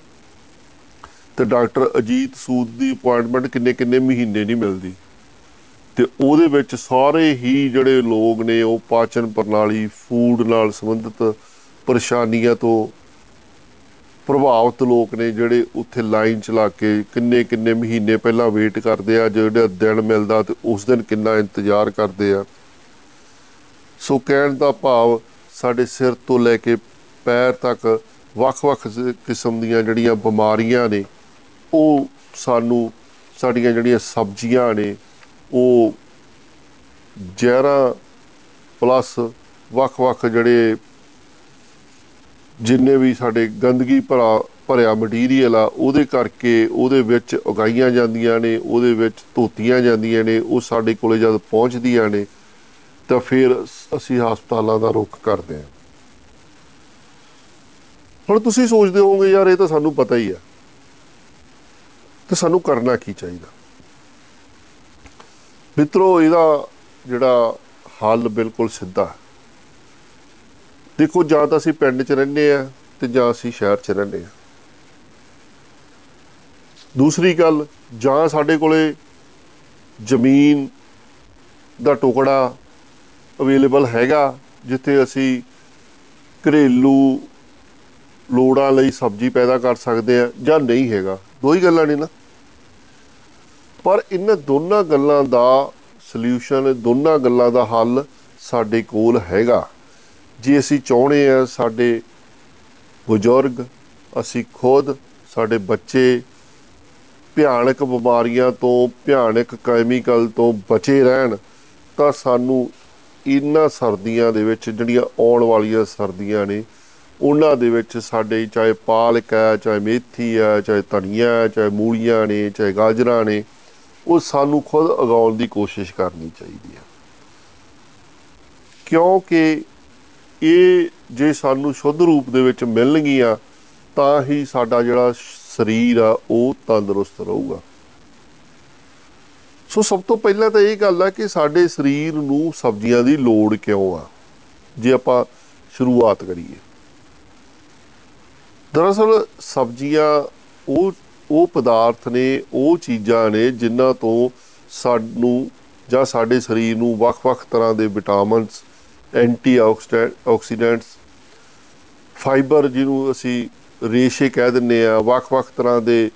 ਤੇ ਡਾਕਟਰ ਅਜੀਤ ਸੂਦ ਦੀ ਅਪਾਇੰਟਮੈਂਟ ਕਿੰਨੇ ਕਿੰਨੇ ਮਹੀਨੇ ਨਹੀਂ ਮਿਲਦੀ। ਤੇ ਉਹਦੇ ਵਿੱਚ ਸਾਰੇ ਹੀ ਜਿਹੜੇ ਲੋਕ ਨੇ, ਉਹ ਪਾਚਨ ਪ੍ਰਣਾਲੀ ਫੂਡ ਨਾਲ ਸੰਬੰਧਿਤ ਪਰੇਸ਼ਾਨੀਆਂ ਤੋਂ ਪ੍ਰਭਾਵਿਤ ਲੋਕ ਨੇ ਜਿਹੜੇ ਉੱਥੇ ਲਾਈਨ ਚਲਾ ਕੇ ਕਿੰਨੇ ਕਿੰਨੇ ਮਹੀਨੇ ਪਹਿਲਾਂ ਵੇਟ ਕਰਦੇ ਆ ਜਿਹੜਾ ਦਿਨ ਮਿਲਦਾ ਤੇ ਉਸ ਦਿਨ ਕਿੰਨਾ ਇੰਤਜ਼ਾਰ ਕਰਦੇ ਆ। ਸੋ ਕਹਿਣ ਦਾ ਭਾਵ ਸਾਡੇ ਸਿਰ ਤੋਂ ਲੈ ਕੇ ਪੈਰ ਤੱਕ ਵੱਖ-ਵੱਖ ਕਿਸਮ ਦੀਆਂ ਜਿਹੜੀਆਂ ਬਿਮਾਰੀਆਂ ਨੇ ਉਹ ਸਾਨੂੰ ਸਾਡੀਆਂ ਜਿਹੜੀਆਂ ਸਬਜ਼ੀਆਂ ਨੇ, ਉਹ ਜ਼ਹਿਰਾਂ ਪਲੱਸ ਵੱਖ-ਵੱਖ ਜਿਹੜੇ ਜਿੰਨੇ ਵੀ ਸਾਡੇ ਗੰਦਗੀ ਭਰਾ, ਭਰਿਆ ਮਟੀਰੀਅਲ ਆ, ਉਹਦੇ ਕਰਕੇ ਉਹਦੇ ਵਿੱਚ ਉਗਾਈਆਂ ਜਾਂਦੀਆਂ ਨੇ, ਉਹਦੇ ਵਿੱਚ ਧੋਤੀਆਂ ਜਾਂਦੀਆਂ ਨੇ, ਉਹ ਸਾਡੇ ਕੋਲੇ ਜਦ ਪਹੁੰਚਦੀਆਂ ਨੇ, ਤਾਂ ਫਿਰ ਅਸੀਂ ਹਸਪਤਾਲਾਂ ਦਾ ਰੁਖ ਕਰਦੇ ਹਾਂ। ਹੁਣ ਤੁਸੀਂ ਸੋਚਦੇ ਹੋਵੋਗੇ, ਯਾਰ ਇਹ ਤਾਂ ਸਾਨੂੰ ਪਤਾ ਹੀ ਆ। ਤੇ ਸਾਨੂੰ ਕਰਨਾ ਕੀ ਚਾਹੀਦਾ? ਮਿੱਤਰੋ, ਇਹਦਾ ਜਿਹੜਾ ਹੱਲ ਬਿਲਕੁਲ ਸਿੱਧਾ ਹੈ। ਦੇਖੋ, ਜਾਂ ਤਾਂ ਅਸੀਂ ਪਿੰਡ 'ਚ ਰਹਿੰਦੇ ਆ ਤੇ ਜਾਂ ਅਸੀਂ ਸ਼ਹਿਰ 'ਚ ਰਹਿੰਦੇ ਆ ਦੂਸਰੀ ਗੱਲ, ਜਾਂ ਸਾਡੇ ਕੋਲੇ ਜ਼ਮੀਨ ਦਾ ਟੁਕੜਾ ਅਵੇਲੇਬਲ ਹੈਗਾ, ਜਿੱਥੇ ਅਸੀਂ ਘਰੇਲੂ ਲੋੜਾਂ ਲਈ ਸਬਜ਼ੀ ਪੈਦਾ ਕਰ ਸਕਦੇ ਆ ਜਾਂ ਨਹੀਂ ਹੈਗਾ। ਦੋ ਹੀ ਗੱਲਾਂ ਨੇ ਨਾ। ਪਰ ਇਹਨਾਂ ਦੋਨਾਂ ਗੱਲਾਂ ਦਾ ਸੋਲੂਸ਼ਨ ਦੋਨਾਂ ਗੱਲਾਂ ਦਾ ਹੱਲ ਸਾਡੇ ਕੋਲ ਹੈਗਾ। ਜੇ ਅਸੀਂ ਚਾਹੁੰਦੇ ਆ ਸਾਡੇ ਬਜ਼ੁਰਗ, ਅਸੀਂ ਖੁਦ ਸਾਡੇ ਬੱਚੇ ਭਿਆਨਕ ਬਿਮਾਰੀਆਂ ਤੋਂ, ਭਿਆਨਕ ਕੈਮੀਕਲ ਤੋਂ ਬਚੇ ਰਹਿਣ, ਤਾਂ ਸਾਨੂੰ ਇਹਨਾਂ ਸਰਦੀਆਂ ਦੇ ਵਿੱਚ ਜਿਹੜੀਆਂ ਆਉਣ ਵਾਲੀਆਂ ਸਰਦੀਆਂ ਨੇ, ਉਹਨਾਂ ਦੇ ਵਿੱਚ ਸਾਡੇ ਚਾਹੇ ਪਾਲਕ ਹੈ, ਚਾਹੇ ਮੇਥੀ ਹੈ, ਚਾਹੇ ਧਨੀਆ ਹੈ, ਚਾਹੇ ਮੂਲੀਆਂ ਨੇ, ਚਾਹੇ ਗਾਜਰਾਂ ਨੇ ਉਹ ਸਾਨੂੰ ਖੁਦ ਉਗਾਉਣ ਦੀ ਕੋਸ਼ਿਸ਼ ਕਰਨੀ ਚਾਹੀਦੀ ਹੈ। ਕਿਉਂਕਿ ਇਹ ਜੇ ਸਾਨੂੰ ਸ਼ੁੱਧ ਰੂਪ ਦੇ ਵਿੱਚ ਮਿਲਣਗੀਆਂ, ਤਾਂ ਹੀ ਸਾਡਾ ਜਿਹੜਾ ਸਰੀਰ ਆ, ਉਹ ਤੰਦਰੁਸਤ ਰਹੂਗਾ। ਸੋ ਸਭ ਤੋਂ ਪਹਿਲਾਂ ਤਾਂ ਇਹ ਗੱਲ ਆ ਕਿ ਸਾਡੇ ਸਰੀਰ ਨੂੰ ਸਬਜ਼ੀਆਂ ਦੀ ਲੋੜ ਕਿਉਂ ਆ? ਜੇ ਆਪਾਂ ਸ਼ੁਰੂਆਤ ਕਰੀਏ। ਦਰਅਸਲ ਸਬਜ਼ੀਆਂ ਉਹ ਉਹ ਪਦਾਰਥ ਨੇ, ਉਹ ਚੀਜ਼ਾਂ ਨੇ ਜਿਨ੍ਹਾਂ ਤੋਂ ਸਾਨੂੰ ਜਾਂ ਸਾਡੇ ਸਰੀਰ ਨੂੰ ਵੱਖ-ਵੱਖ ਤਰ੍ਹਾਂ ਦੇ ਵਿਟਾਮਿਨਸ, ਐਂਟੀਆਕਸੀਡੈਂਟਸ, ਫਾਈਬਰ ਜਿਹਨੂੰ ਅਸੀਂ ਰੇਸ਼ੇ ਕਹਿ ਦਿੰਨੇ ਆ, ਵੱਖ-ਵੱਖ ਤਰ੍ਹਾਂ ਦੇ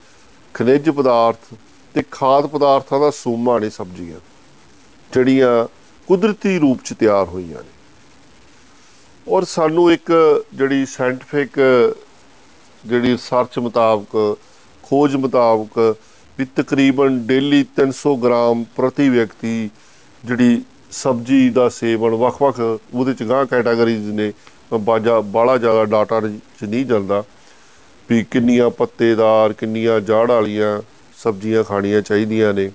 ਖਣਿਜ ਪਦਾਰਥ ਤੇ ਖਾਦ ਪਦਾਰਥਾਂ ਦਾ ਸੂਮਾ ਨੇ ਸਬਜ਼ੀਆਂ, ਜਿਹੜੀਆਂ ਕੁਦਰਤੀ ਰੂਪ ਚ ਤਿਆਰ ਹੋਈਆਂ ਨੇ। ਔਰ ਸਾਨੂੰ ਇੱਕ ਜਿਹੜੀ ਸਾਇੰਟਿਫਿਕ ਜਿਹੜੀ ਰਿਸਰਚ ਮੁਤਾਬਕ ਖੋਜ ਮੁਤਾਬਕ ਵੀ ਤਕਰੀਬਨ ਡੇਲੀ 300 ਗ੍ਰਾਮ ਪ੍ਰਤੀ ਵਿਅਕਤੀ ਜਿਹੜੀ ਸਬਜ਼ੀ ਦਾ ਸੇਵਨ ਵੱਖ-ਵੱਖ ਉਹਦੇ ਚ ਗਾਂ ਕੈਟਾਗਰੀਜ਼ ਨੇ ਬਾਜਾ ਬਾਲਾ ਜ਼ਿਆਦਾ ਡਾਟਾ ਚ ਨਹੀਂ ਜਾਂਦਾ ਵੀ ਕਿੰਨੀਆਂ ਪੱਤੇਦਾਰ, ਕਿੰਨੀਆਂ ਜਾੜ ਵਾਲੀਆਂ ਸਬਜ਼ੀਆਂ ਖਾਣੀਆਂ ਚਾਹੀਦੀਆਂ ਨੇ।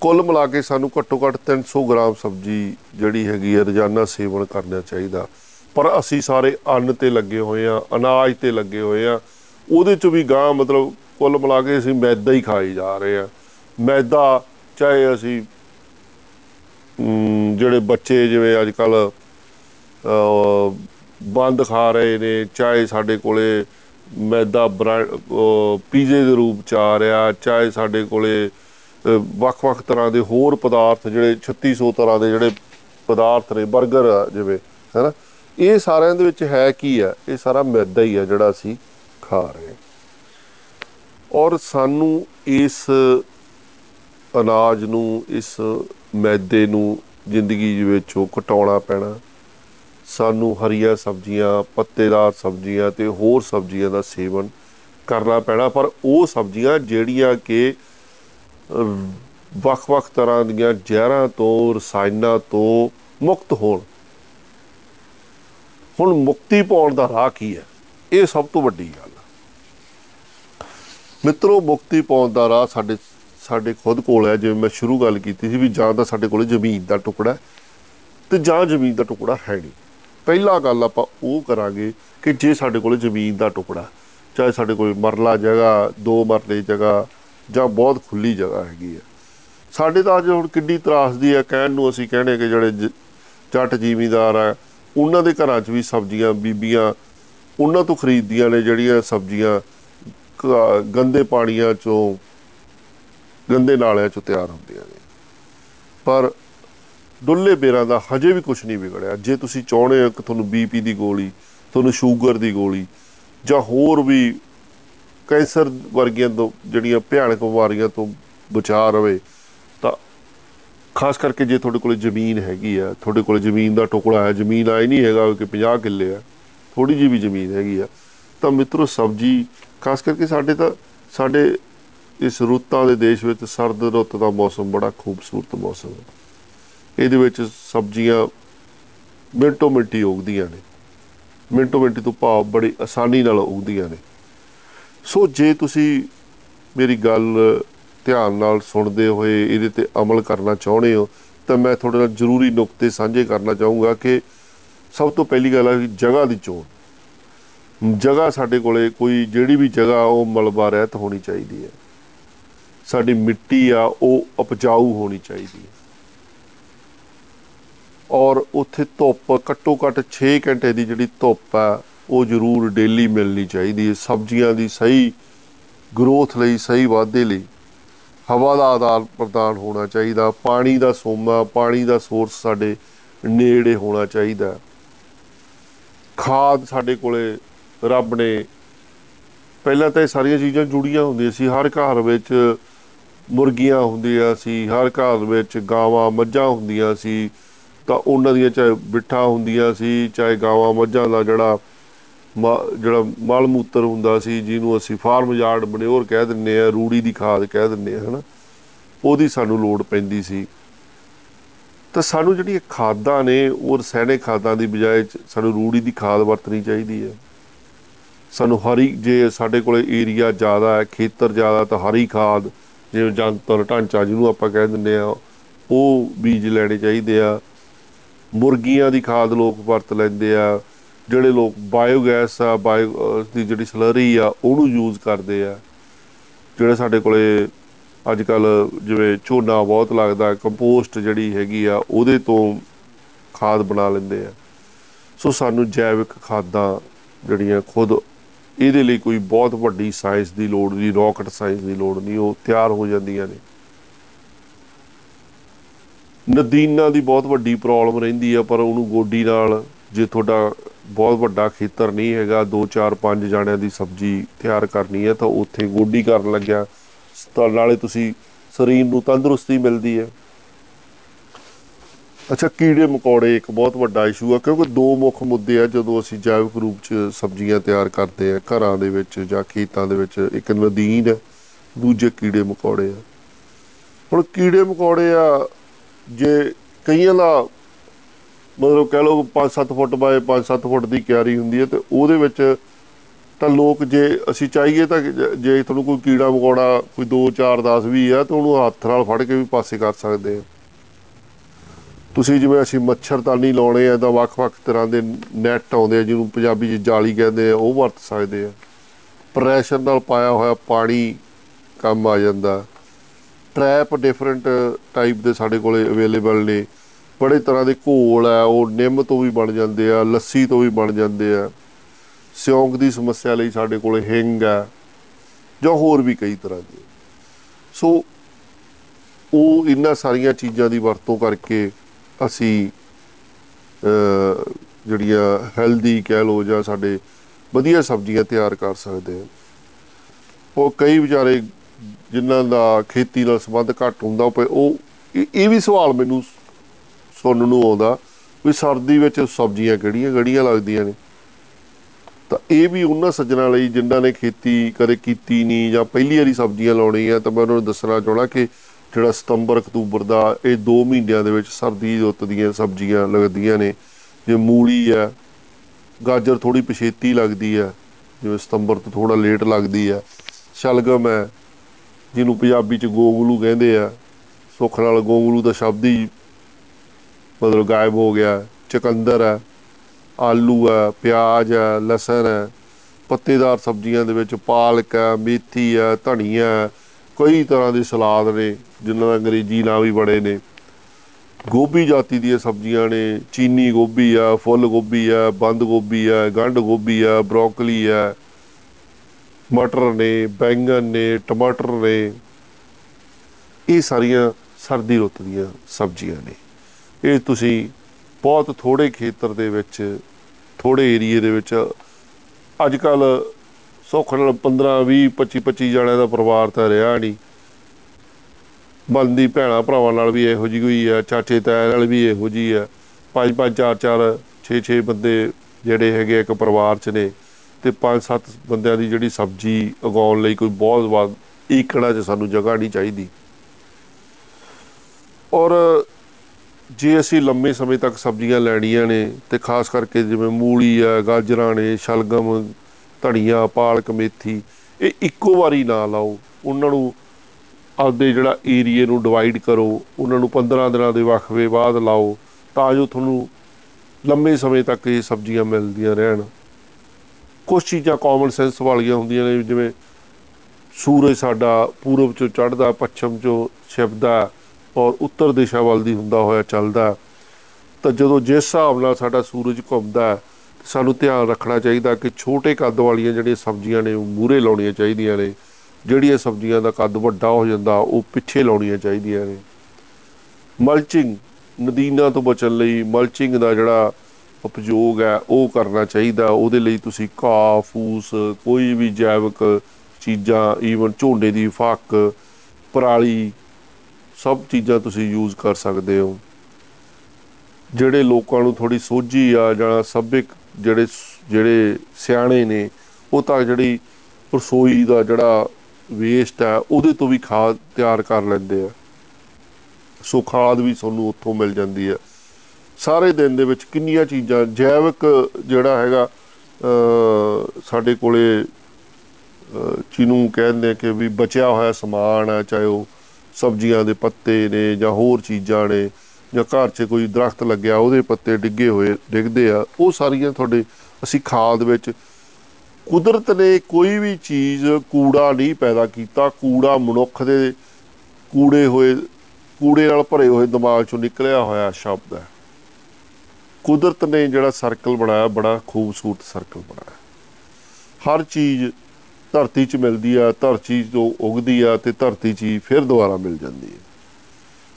ਕੁੱਲ ਮਿਲਾ ਕੇ ਸਾਨੂੰ ਘੱਟੋ ਘੱਟ 300 ਗ੍ਰਾਮ ਸਬਜ਼ੀ ਜਿਹੜੀ ਹੈਗੀ ਹੈ ਰੋਜ਼ਾਨਾ ਸੇਵਨ ਕਰਨਾ ਚਾਹੀਦਾ। ਪਰ ਅਸੀਂ ਸਾਰੇ ਅੰਨ ਤੇ ਲੱਗੇ ਹੋਏ ਆ ਅਨਾਜ ਤੇ ਲੱਗੇ ਹੋਏ ਆ ਉਹਦੇ ਚ ਵੀ ਗਾਂ ਮਤਲਬ ਕੁੱਲ ਮਿਲਾ ਕੇ ਅਸੀਂ ਮੈਦਾ ਹੀ ਖਾਈ ਜਾ ਰਹੇ ਆ ਮੈਦਾ ਚਾਹੇ ਅਸੀਂ ਜਿਹੜੇ ਬੱਚੇ ਜਿਵੇਂ ਅੱਜ ਕੱਲ ਬੰਦ ਖਾ ਰਹੇ ਨੇ, ਚਾਹੇ ਸਾਡੇ ਕੋਲੇ ਮੈਦਾ ਪੀਜ਼ੇ ਦੇ ਰੂਪ ਚ ਆ ਰਿਹਾ, ਚਾਹੇ ਸਾਡੇ ਕੋਲੇ ਵੱਖ-ਵੱਖ ਤਰ੍ਹਾਂ ਦੇ ਹੋਰ ਪਦਾਰਥ ਜਿਹੜੇ 3600 ਤਰ੍ਹਾਂ ਦੇ ਜਿਹੜੇ ਪਦਾਰਥ ਨੇ 버ਗਰ ਜਿਵੇਂ, ਹੈਨਾ। ਇਹ ਸਾਰਿਆਂ ਦੇ ਵਿੱਚ ਹੈ ਕੀ ਹੈ? ਇਹ ਸਾਰਾ ਮੈਦਾ ਹੀ ਹੈ ਜਿਹੜਾ ਅਸੀਂ ਖਾ ਰਹੇ ਔਰ ਸਾਨੂੰ ਇਸ ਅਨਾਜ ਨੂੰ, ਇਸ ਮੈਦੇ ਨੂੰ ਜ਼ਿੰਦਗੀ ਦੇ ਵਿੱਚੋਂ ਘਟਾਉਣਾ ਪੈਣਾ। ਸਾਨੂੰ ਹਰੀਆਂ ਸਬਜ਼ੀਆਂ, ਪੱਤੇਦਾਰ ਸਬਜ਼ੀਆਂ ਤੇ ਹੋਰ ਸਬਜ਼ੀਆਂ ਦਾ ਸੇਵਨ ਕਰਨਾ ਪੈਣਾ। ਪਰ ਉਹ ਸਬਜ਼ੀਆਂ ਜਿਹੜੀਆਂ ਕਿ ਵੱਖ-ਵੱਖ ਤਰ੍ਹਾਂ ਦੀਆਂ ਜ਼ਹਿਰਾਂ ਤੋਂ, ਰਸਾਇਣਾਂ ਤੋਂ ਮੁਕਤ ਹੋਣ। ਹੁਣ ਮੁਕਤੀ ਪਾਉਣ ਦਾ ਰਾਹ ਕੀ ਹੈ? ਇਹ ਸਭ ਤੋਂ ਵੱਡੀ ਗੱਲ। ਹੈ ਮਿੱਤਰੋ, ਮੁਕਤੀ ਪਾਉਣ ਦਾ ਰਾਹ ਸਾਡੇ ਸਾਡੇ ਖੁਦ ਕੋਲ ਹੈ। ਜਿਵੇਂ ਮੈਂ ਸ਼ੁਰੂ ਗੱਲ ਕੀਤੀ ਸੀ ਵੀ ਜਾਂ ਤਾਂ ਸਾਡੇ ਕੋਲ ਜ਼ਮੀਨ ਦਾ ਟੁਕੜਾ ਤੇ ਜਾਂ ਜ਼ਮੀਨ ਦਾ ਟੁਕੜਾ ਹੈ ਨਹੀਂ। ਪਹਿਲਾ ਗੱਲ ਆਪਾਂ ਉਹ ਕਰਾਂਗੇ ਕਿ ਜੇ ਸਾਡੇ ਕੋਲ ਜ਼ਮੀਨ ਦਾ ਟੁਕੜਾ, ਚਾਹੇ ਸਾਡੇ ਕੋਲ ਮਰਲਾ ਜਗ੍ਹਾ, ਦੋ ਮਰਲੇ ਜਗ੍ਹਾ ਜਾਂ ਬਹੁਤ ਖੁੱਲੀ ਜਗ੍ਹਾ ਹੈਗੀ ਹੈ। ਸਾਡੇ ਤਾਂ ਅੱਜ ਹੁਣ ਕਿੱਡੀ ਤਰਾਸਦੀ ਹੈ। ਕਹਿਣ ਨੂੰ ਅਸੀਂ ਕਹਿੰਦੇ ਕਿ ਜਿਹੜੇ ਜੱਟ ਜ਼ਿਮੀਂਦਾਰ ਆ, ਉਹਨਾਂ ਦੇ ਘਰਾਂ 'ਚ ਵੀ ਸਬਜ਼ੀਆਂ, ਬੀਬੀਆਂ, ਉਹਨਾਂ ਤੋਂ ਖਰੀਦਦੀਆਂ ਨੇ ਜਿਹੜੀਆਂ ਸਬਜ਼ੀਆਂ ਗੰਦੇ ਪਾਣੀਆਂ 'ਚੋਂ, ਗੰਦੇ ਨਾਲਿਆਂ 'ਚੋਂ ਤਿਆਰ ਹੁੰਦੀਆਂ ਨੇ। ਪਰ ਡੁੱਲੇ ਬੇਰਾਂ ਦਾ ਹਜੇ ਵੀ ਕੁਝ ਨਹੀਂ ਵਿਗੜਿਆ। ਜੇ ਤੁਸੀਂ ਚਾਹੁੰਦੇ ਹੋ ਕਿ ਤੁਹਾਨੂੰ ਬੀਪੀ ਦੀ ਗੋਲੀ, ਤੁਹਾਨੂੰ ਸ਼ੂਗਰ ਦੀ ਗੋਲੀ ਜਾਂ ਹੋਰ ਵੀ ਕੈਂਸਰ ਵਰਗੀਆਂ ਜਿਹੜੀਆਂ ਭਿਆਨਕ ਬਿਮਾਰੀਆਂ ਤੋਂ ਬਚਾ ਰਵੇ, ਤਾਂ ਖਾਸ ਕਰਕੇ ਜੇ ਤੁਹਾਡੇ ਕੋਲ ਜ਼ਮੀਨ ਹੈਗੀ ਆ, ਤੁਹਾਡੇ ਕੋਲ ਜ਼ਮੀਨ ਦਾ ਟੁਕੜਾ ਹੈ, ਜ਼ਮੀਨ ਆਈ ਨਹੀਂ ਹੈਗਾ ਕਿ 50 ਕਿੱਲੇ ਆ ਥੋੜੀ ਜੀ ਵੀ ਜ਼ਮੀਨ ਹੈਗੀ ਆ, ਤਾਂ ਮਿੱਤਰੋ ਸਬਜੀ ਖਾਸ ਕਰਕੇ ਸਾਡੇ ਤਾਂ, ਸਾਡੇ ਇਸ ਰੁੱਤਾਂ ਦੇ ਦੇਸ਼ ਵਿੱਚ ਸਰਦ ਰੁੱਤ ਦਾ ਮੌਸਮ ਬੜਾ ਖੂਬਸੂਰਤ ਮੌਸਮ ਹੈ। ਇਹਦੇ ਵਿੱਚ ਸਬਜ਼ੀਆਂ ਮਿੰਟੋ ਮਿੰਟੀ ਉਗਦੀਆਂ ਨੇ। ਮਿੰਟੋ ਮਿੰਟੀ ਤੋਂ ਭਾਵ ਬੜੀ ਆਸਾਨੀ ਨਾਲ ਉਗਦੀਆਂ ਨੇ। ਸੋ ਜੇ ਤੁਸੀਂ ਮੇਰੀ ਗੱਲ ਧਿਆਨ ਨਾਲ ਸੁਣਦੇ ਹੋਏ ਇਹਦੇ ਤੇ ਅਮਲ ਕਰਨਾ ਚਾਹੁੰਦੇ ਹੋ, ਤਾਂ ਮੈਂ ਤੁਹਾਡੇ ਨਾਲ ਜ਼ਰੂਰੀ ਨੁਕਤੇ ਸਾਂਝੇ ਕਰਨਾ ਚਾਹੂੰਗਾ ਕਿ ਸਭ ਤੋਂ ਪਹਿਲੀ ਗੱਲ ਹੈ ਕਿ ਜਗ੍ਹਾ ਦੀ ਚੋਣ। ਜਗ੍ਹਾ ਸਾਡੇ ਕੋਲੇ ਕੋਈ ਜਿਹੜੀ ਵੀ ਜਗ੍ਹਾ ਉਹ ਮਲਬਾ ਰਹਿਤ ਹੋਣੀ ਚਾਹੀਦੀ ਹੈ। ਸਾਡੀ ਮਿੱਟੀ ਆ, ਉਹ ਉਪਜਾਊ ਹੋਣੀ ਚਾਹੀਦੀ ਹੈ। ਔਰ ਉੱਥੇ ਧੁੱਪ ਘੱਟੋ ਘੱਟ 6 ਘੰਟੇ ਦੀ ਜਿਹੜੀ ਧੁੱਪ ਆ, ਉਹ ਜ਼ਰੂਰ ਡੇਲੀ ਮਿਲਣੀ ਚਾਹੀਦੀ ਹੈ। ਸਬਜ਼ੀਆਂ ਦੀ ਸਹੀ ਗਰੋਥ ਲਈ, ਸਹੀ ਵਾਧੇ ਲਈ ਹਵਾ ਦਾ ਆਦਾਨ ਪ੍ਰਦਾਨ ਹੋਣਾ ਚਾਹੀਦਾ। ਪਾਣੀ ਦਾ ਸੋਮਾ, ਪਾਣੀ ਦਾ ਸੋਰਸ ਸਾਡੇ ਨੇੜੇ ਹੋਣਾ ਚਾਹੀਦਾ। ਖਾਦ ਸਾਡੇ ਕੋਲੇ ਰੱਬ ਨੇ ਪਹਿਲਾਂ ਤਾਂ ਇਹ ਸਾਰੀਆਂ ਚੀਜ਼ਾਂ ਜੁੜੀਆਂ ਹੁੰਦੀਆਂ ਸੀ। ਹਰ ਘਰ ਵਿੱਚ ਮੁਰਗੀਆਂ ਹੁੰਦੀਆਂ ਸੀ, ਹਰ ਘਰ ਵਿੱਚ ਗਾਵਾਂ ਮੱਝਾਂ ਹੁੰਦੀਆਂ ਸੀ। ਤਾਂ ਉਹਨਾਂ ਦੀਆਂ ਚਾਹੇ ਬਿੱਠਾ ਹੁੰਦੀਆਂ ਸੀ, ਚਾਹੇ ਗਾਵਾਂ ਮੱਝਾਂ ਦਾ ਜਿਹੜਾ ਜਿਹੜਾ ਮਲ ਮੂਤਰ ਹੁੰਦਾ ਸੀ, ਜਿਹਨੂੰ ਅਸੀਂ ਫਾਰਮ ਯਾਰਡ ਬਨੇਉਰ ਕਹਿ ਦਿੰਨੇ ਆ ਰੂੜੀ ਦੀ ਖਾਦ ਕਹਿ ਦਿੰਨੇ ਆ ਹਨਾ। ਉਹਦੀ ਸਾਨੂੰ ਲੋੜ ਪੈਂਦੀ ਸੀ। ਤਾਂ ਸਾਨੂੰ ਜਿਹੜੀ ਖਾਦਾਂ ਨੇ, ਉਹ ਰਸਾਇਣਿਕ ਖਾਦਾਂ ਦੀ ਬਜਾਏ ਸਾਨੂੰ ਰੂੜੀ ਦੀ ਖਾਦ ਵਰਤਣੀ ਚਾਹੀਦੀ ਹੈ। ਸਾਨੂੰ ਹਰੀ ਜੇ ਸਾਡੇ ਕੋਲੇ ਏਰੀਆ ਜ਼ਿਆਦਾ ਹੈ, ਖੇਤਰ ਜ਼ਿਆਦਾ ਤਾਂ ਹਰੀ ਖਾਦ, ਜਿਵੇਂ ਜੰਤਰ, ਢਾਂਚਾ ਜਿਹਨੂੰ ਆਪਾਂ ਕਹਿ ਦਿੰਦੇ ਆ ਉਹ ਬੀਜ ਲੈਣੇ ਚਾਹੀਦੇ ਆ। ਮੁਰਗੀਆਂ ਦੀ ਖਾਦ ਲੋਕ ਵਰਤ ਲੈਂਦੇ ਆ। ਜਿਹੜੇ ਲੋਕ ਬਾਇਓਗੈਸ ਆ ਬਾਇਓ ਦੀ ਜਿਹੜੀ ਸਲਰੀ ਆ, ਉਹਨੂੰ ਯੂਜ਼ ਕਰਦੇ ਆ। ਜਿਹੜੇ ਸਾਡੇ ਕੋਲੇ ਅੱਜ ਕੱਲ ਜਿਵੇਂ ਝੋਨਾ ਬਹੁਤ ਲੱਗਦਾ ਕੰਪੋਸਟ ਜਿਹੜੀ ਹੈਗੀ ਆ, ਉਹਦੇ ਤੋਂ ਖਾਦ ਬਣਾ ਲੈਂਦੇ ਆ। ਸੋ ਸਾਨੂੰ ਜੈਵਿਕ ਖਾਦਾਂ ਜਿਹੜੀਆਂ ਖੁਦ ਇਹਦੇ ਲਈ ਕੋਈ ਬਹੁਤ ਵੱਡੀ ਸਾਇੰਸ ਦੀ ਲੋੜ ਨਹੀਂ ਰਾਕਟ ਸਾਇੰਸ ਦੀ ਲੋੜ ਨਹੀਂ, ਉਹ ਤਿਆਰ ਹੋ ਜਾਂਦੀਆਂ ਨੇ। ਨਦੀਨਾਂ ਦੀ ਬਹੁਤ ਵੱਡੀ ਪ੍ਰੋਬਲਮ ਰਹਿੰਦੀ ਆ, ਪਰ ਉਹਨੂੰ ਗੋਡੀ ਨਾਲ ਜੇ ਤੁਹਾਡਾ ਬਹੁਤ ਵੱਡਾ ਖੇਤਰ ਨਹੀਂ ਹੈਗਾ 2 4 5 ਜਾਣਿਆਂ ਦੀ ਸਬਜ਼ੀ ਤਿਆਰ ਕਰਨੀ ਹੈ ਤਾਂ ਉੱਥੇ ਗੋਡੀ ਕਰਨ ਲੱਗਿਆ। ਤਾਂ ਨਾਲੇ ਤੁਸੀਂ ਸਰੀਰ ਨੂੰ ਤੰਦਰੁਸਤੀ ਮਿਲਦੀ ਹੈ ਅੱਛਾ, ਕੀੜੇ ਮਕੌੜੇ ਇੱਕ ਬਹੁਤ ਵੱਡਾ ਇਸ਼ੂ ਆ, ਕਿਉਂਕਿ ਦੋ ਮੁੱਖ ਮੁੱਦੇ ਆ, ਜਦੋਂ ਅਸੀਂ ਜੈਵਿਕ ਰੂਪ 'ਚ ਸਬਜ਼ੀਆਂ ਤਿਆਰ ਕਰਦੇ ਆ, ਘਰਾਂ ਦੇ ਵਿੱਚ ਜਾਂ ਖੇਤਾਂ ਦੇ ਵਿੱਚ, ਇੱਕ ਨਦੀਨ ਦੂਜੇ ਕੀੜੇ ਮਕੌੜੇ ਆ। ਹੁਣ ਕੀੜੇ ਮਕੌੜੇ ਆ, ਜੇ ਕਈਆਂ ਦਾ ਮਤਲਬ ਕਹਿ ਲਓ 5-7 ਫੁੱਟ ਬਾਏ 5-7 ਫੁੱਟ ਦੀ ਕਿਆਰੀ ਹੁੰਦੀ ਹੈ ਤੇ ਉਹਦੇ ਵਿੱਚ ਤਾਂ ਲੋਕ ਜੇ ਅਸੀਂ ਚਾਹੀਏ ਤਾਂ ਜ- ਜੇ ਤੁਹਾਨੂੰ ਕੋਈ ਕੀੜਾ ਮਕੌੜਾ ਕੋਈ 2 4 10 ਵੀ ਆ, ਤਾਂ ਉਹਨੂੰ ਹੱਥ ਨਾਲ ਫੜ ਕੇ ਵੀ ਪਾਸੇ ਕਰ ਸਕਦੇ ਆ। ਤੁਸੀਂ ਜਿਵੇਂ ਅਸੀਂ ਮੱਛਰਦਾਨੀ ਲਾਉਣੇ ਆ, ਤਾਂ ਵੱਖ-ਵੱਖ ਤਰ੍ਹਾਂ ਦੇ ਨੈਟ ਆਉਂਦੇ ਆ, ਜਿਹਨੂੰ ਪੰਜਾਬੀ 'ਚ ਜਾਲੀ ਕਹਿੰਦੇ ਆ, ਉਹ ਵਰਤ ਸਕਦੇ ਆ। ਪ੍ਰੈਸ਼ਰ ਨਾਲ ਪਾਇਆ ਹੋਇਆ ਪਾਣੀ ਕੰਮ ਆ ਜਾਂਦਾ। ਟ੍ਰੈਪ ਡਿਫਰੈਂਟ ਟਾਈਪ ਦੇ ਸਾਡੇ ਕੋਲੇ ਅਵੇਲੇਬਲ ਨੇ। ਬੜੇ ਤਰ੍ਹਾਂ ਦੇ ਘੋਲ ਆ, ਉਹ ਨਿੰਮ ਤੋਂ ਵੀ ਬਣ ਜਾਂਦੇ ਆ, ਲੱਸੀ ਤੋਂ ਵੀ ਬਣ ਜਾਂਦੇ ਆ। ਸਿਉਂਕ ਦੀ ਸਮੱਸਿਆ ਲਈ ਸਾਡੇ ਕੋਲੇ ਹਿੰਗ ਆ, ਜਾਂ ਹੋਰ ਵੀ ਕਈ ਤਰ੍ਹਾਂ ਦੇ। ਸੋ ਉਹ ਇਹਨਾਂ ਸਾਰੀਆਂ ਚੀਜ਼ਾਂ ਦੀ ਵਰਤੋਂ ਕਰਕੇ ਅਸੀਂ ਅ, ਜਿਹੜੀਆਂ ਹੈਲਦੀ ਕਹਿ ਲੋ ਜਾਂ ਸਾਡੇ ਵਧੀਆ ਸਬਜ਼ੀਆਂ ਤਿਆਰ ਕਰ ਸਕਦੇ ਹਾਂ। ਉਹ ਕਈ ਵਿਚਾਰੇ ਜਿਨ੍ਹਾਂ ਦਾ ਖੇਤੀ ਨਾਲ ਸੰਬੰਧ ਘੱਟ ਹੁੰਦਾ ਉਹ ਪ- ਉਹ ਇਹ ਇਹ ਵੀ ਸਵਾਲ ਮੈਨੂੰ ਸੁਣਨ ਨੂੰ ਆਉਂਦਾ ਵੀ ਸਰਦੀ ਵਿੱਚ ਸਬਜ਼ੀਆਂ ਕਿਹੜੀਆਂ ਕਿਹੜੀਆਂ ਲੱਗਦੀਆਂ ਨੇ? ਤਾਂ ਇਹ ਵੀ ਉਹਨਾਂ ਸੱਜਣਾ ਲਈ ਜਿਨ੍ਹਾਂ ਨੇ ਖੇਤੀ ਕਦੇ ਕੀਤੀ ਨਹੀਂ ਜਾਂ ਪਹਿਲੀ ਵਾਰੀ ਸਬਜ਼ੀਆਂ ਲਾਉਣੀ ਆ ਤਾਂ ਮੈਂ ਉਹਨਾਂ ਨੂੰ ਦੱਸਣਾ ਚਾਹਣਾ ਕਿ ਜਿਹੜਾ ਸਤੰਬਰ, ਅਕਤੂਬਰ ਦਾ ਇਹ 2 ਮਹੀਨਿਆਂ ਦੇ ਵਿੱਚ ਸਰਦੀ ਰੁੱਤ ਦੀਆਂ ਸਬਜ਼ੀਆਂ ਲੱਗਦੀਆਂ ਨੇ। ਜਿਵੇਂ ਮੂਲੀ ਆ ਗਾਜਰ ਥੋੜੀ ਪਛੇਤੀ ਲੱਗਦੀ ਆ ਜਿਵੇਂ ਸਤੰਬਰ ਤੋਂ ਥੋੜਾ ਲੇਟ ਲੱਗਦੀ ਆ ਸ਼ਲਗਮ ਹੈ, ਜਿਹਨੂੰ ਪੰਜਾਬੀ ਚ ਗੋਗਲੂ ਕਹਿੰਦੇ ਆ। ਸੁੱਖ ਨਾਲ ਗੋਗਲੂ ਦਾ ਸ਼ਬਦ ਹੀ ਮਤਲਬ ਗਾਇਬ ਹੋ ਗਿਆ। ਚਕੰਦਰ ਹੈ, ਆਲੂ ਹੈ, ਪਿਆਜ਼ ਹੈ, ਲਸਣ ਹੈ। ਪੱਤੇਦਾਰ ਸਬਜ਼ੀਆਂ ਦੇ ਵਿੱਚ ਪਾਲਕ ਹੈ, ਮੇਥੀ ਹੈ, ਧਨੀਆ ਹੈ। ਕਈ ਤਰ੍ਹਾਂ ਦੇ ਸਲਾਦ ਨੇ। ਜਿਨ੍ਹਾਂ ਦਾ ਅੰਗਰੇਜ਼ੀ ਨਾਂ ਵੀ ਬੜੇ ਨੇ। ਗੋਭੀ ਜਾਤੀ ਦੀਆਂ ਸਬਜ਼ੀਆਂ ਨੇ। ਚੀਨੀ ਗੋਭੀ ਆ, ਫੁੱਲ ਗੋਭੀ ਆ, ਬੰਦ ਗੋਭੀ ਆ, ਗੰਢ ਗੋਭੀ ਆ, ਬਰੋਕਲੀ ਆ। ਮਟਰ ਨੇ, ਬੈਂਗਣ ਨੇ, ਟਮਾਟਰ ਨੇ। ਇਹ ਸਾਰੀਆਂ ਸਰਦੀ ਰੁੱਤ ਦੀਆਂ ਸਬਜ਼ੀਆਂ ਨੇ। ਇਹ ਤੁਸੀਂ ਬਹੁਤ ਥੋੜੇ ਖੇਤਰ ਦੇ ਵਿੱਚ ਥੋੜੇ ਏਰੀਏ ਦੇ ਵਿੱਚ ਅੱਜ ਕੱਲ ਸੁੱਖ ਨਾਲ 15 20 25 25 ਜਣਿਆਂ ਦਾ ਪਰਿਵਾਰ ਤਾਂ ਰਿਹਾ ਨਹੀਂ। ਬੰਦੀ ਭੈਣਾ ਭਰਾਵਾਂ ਨਾਲ ਵੀ ਇਹੋ ਜਿਹੀ ਹੋਈ ਆ, ਚਾਚੇ ਤਾਇਆ ਨਾਲ ਵੀ ਇਹੋ ਜਿਹੀ ਆ। ਪੰਜ ਪੰਜ, ਚਾਰ ਚਾਰ 6 6 ਬੰਦੇ ਜਿਹੜੇ ਹੈਗੇ ਇੱਕ ਪਰਿਵਾਰ 'ਚ ਨੇ ਤੇ ਪੰਜ, ਸੱਤ ਬੰਦਿਆਂ ਦੀ ਜਿਹੜੀ ਸਬਜ਼ੀ ਉਗਾਉਣ ਲਈ ਕੋਈ ਬਹੁਤ ਬਾਦ ਏਕੜਾ 'ਚ ਸਾਨੂੰ ਜਗ੍ਹਾ ਨਹੀਂ ਚਾਹੀਦੀ। ਔਰ ਜੇ ਅਸੀਂ ਲੰਮੇ ਸਮੇਂ ਤੱਕ ਸਬਜ਼ੀਆਂ ਲੈਣੀਆਂ ਨੇ ਤੇ ਖਾਸ ਕਰਕੇ ਜਿਵੇਂ ਮੂਲੀ ਆ, ਗਾਜਰਾਂ ਨੇ, ਸ਼ਲਗਮ, ਧਨੀਆ, ਪਾਲਕ, ਮੇਥੀ, ਇਹ ਇੱਕੋ ਵਾਰੀ ਨਾ ਲਾਓ, ਉਹਨਾਂ ਨੂੰ ਆਪਦੇ ਜਿਹੜਾ ਏਰੀਏ ਨੂੰ ਡਿਵਾਈਡ ਕਰੋ ਉਹਨਾਂ ਨੂੰ 15 ਦਿਨਾਂ ਦੇ ਵਕਫੇ ਬਾਅਦ ਲਾਓ ਤਾਂ ਜੋ ਤੁਹਾਨੂੰ ਲੰਮੇ ਸਮੇਂ ਤੱਕ ਇਹ ਸਬਜ਼ੀਆਂ ਮਿਲਦੀਆਂ ਰਹਿਣ। ਕੁਝ ਚੀਜ਼ਾਂ ਕਾਮਨ ਸੈਂਸ ਵਾਲੀਆਂ ਹੁੰਦੀਆਂ ਨੇ ਜਿਵੇਂ ਸੂਰਜ ਸਾਡਾ ਪੂਰਬ ਚੋਂ ਚੜ੍ਹਦਾ ਪੱਛਮ ਚੋਂ ਛਿਪਦਾ ਔਰ ਉੱਤਰ ਦਿਸ਼ਾ ਵੱਲ ਦੀ ਹੁੰਦਾ ਹੋਇਆ ਚੱਲਦਾ। ਤਾਂ ਜਦੋਂ ਜਿਸ ਹਿਸਾਬ ਨਾਲ ਸਾਡਾ ਸੂਰਜ ਘੁੰਮਦਾ ਹੈ, ਸਾਨੂੰ ਧਿਆਨ ਰੱਖਣਾ ਚਾਹੀਦਾ ਕਿ ਛੋਟੇ ਕੱਦ ਵਾਲੀਆਂ ਜਿਹੜੀਆਂ ਸਬਜ਼ੀਆਂ ਨੇ ਉਹ ਮੂਹਰੇ ਲਾਉਣੀਆਂ ਚਾਹੀਦੀਆਂ ਨੇ। ਜਿਹੜੀਆਂ ਸਬਜ਼ੀਆਂ ਦਾ ਕੱਦ ਵੱਡਾ ਹੋ ਜਾਂਦਾ, ਉਹ ਪਿੱਛੇ ਲਾਉਣੀਆਂ ਚਾਹੀਦੀਆਂ ਨੇ। ਮਲਚਿੰਗ ਨਦੀਨਾਂ ਤੋਂ ਬਚਣ ਲਈ ਮਲਚਿੰਗ ਦਾ ਜਿਹੜਾ ਉਪਯੋਗ ਹੈ, ਉਹ ਕਰਨਾ ਚਾਹੀਦਾ। ਉਹਦੇ ਲਈ ਤੁਸੀਂ ਘਾਹ, ਫੂਸ, ਕੋਈ ਵੀ ਜੈਵਿਕ ਚੀਜ਼ਾਂ ਈਵਨ ਝੋਨੇ ਦੀ ਫੱਕ, ਪਰਾਲੀ, ਸਭ ਚੀਜ਼ਾਂ ਤੁਸੀਂ ਯੂਜ਼ ਕਰ ਸਕਦੇ ਹੋ। ਜਿਹੜੇ ਲੋਕਾਂ ਨੂੰ ਥੋੜੀ ਸੋਝੀ ਆ ਜਾਂ ਸਭਿਕ ਜਿਹੜੇ ਸ- ਜਿਹੜੇ ਸਿਆਣੇ ਨੇ, ਉਹ ਤਾਂ ਜਿਹੜੀ ਰਸੋਈ ਦਾ ਜਿਹੜਾ ਵੇਸਟ ਹੈ ਉਹਦੇ ਤੋਂ ਵੀ ਖਾਦ ਤਿਆਰ ਕਰ ਲੈਂਦੇ ਆ। ਸੋ ਖਾਦ ਵੀ ਤੁਹਾਨੂੰ ਉੱਥੋਂ ਮਿਲ ਜਾਂਦੀ ਹੈ। ਸਾਰੇ ਦਿਨ ਦੇ ਵਿੱਚ ਕਿੰਨੀਆਂ ਚੀਜ਼ਾਂ ਜੈਵਿਕ ਜਿਹੜਾ ਹੈਗਾ ਅ, ਸਾਡੇ ਕੋਲੇ ਅ, ਜਿਹਨੂੰ ਕਹਿੰਦੇ ਆ ਕਿ ਵੀ ਬਚਿਆ ਹੋਇਆ ਸਮਾਨ ਹੈ ਚਾਹੇ ਉਹ ਸਬਜ਼ੀਆਂ ਦੇ ਪੱਤੇ ਨੇ ਜਾਂ ਹੋਰ ਚੀਜ਼ਾਂ ਨੇ ਜਾਂ ਘਰ 'ਚ ਕੋਈ ਦਰਖਤ ਲੱਗਿਆ ਉਹਦੇ ਪੱਤੇ ਡਿੱਗੇ ਹੋਏ ਡਿੱਗਦੇ ਆ। ਉਹ ਸਾਰੀਆਂ ਤੁਹਾਡੇ ਅਸੀਂ ਖਾਦ ਵਿੱਚ ਕੁਦਰਤ ਨੇ ਕੋਈ ਵੀ ਚੀਜ਼ ਕੂੜਾ ਨਹੀਂ ਪੈਦਾ ਕੀਤਾ। ਕੂੜਾ ਮਨੁੱਖ ਦੇ ਕੂੜੇ ਹੋਏ, ਕੂੜੇ ਨਾਲ ਭਰੇ ਹੋਏ ਦਿਮਾਗ ਚੋਂ ਨਿਕਲਿਆ ਹੋਇਆ ਸ਼ਬਦ ਹੈ। ਕੁਦਰਤ ਨੇ ਜਿਹੜਾ ਸਰਕਲ ਬਣਾਇਆ, ਬੜਾ ਖੂਬਸੂਰਤ ਸਰਕਲ ਬਣਾਇਆ। ਹਰ ਚੀਜ਼ ਧਰਤੀ 'ਚ ਮਿਲਦੀ ਆ, ਧਰਤੀ 'ਚੋਂ ਉਗਦੀ ਆ ਤੇ ਧਰਤੀ 'ਚ ਹੀ ਫਿਰ ਦੁਬਾਰਾ ਮਿਲ ਜਾਂਦੀ ਹੈ।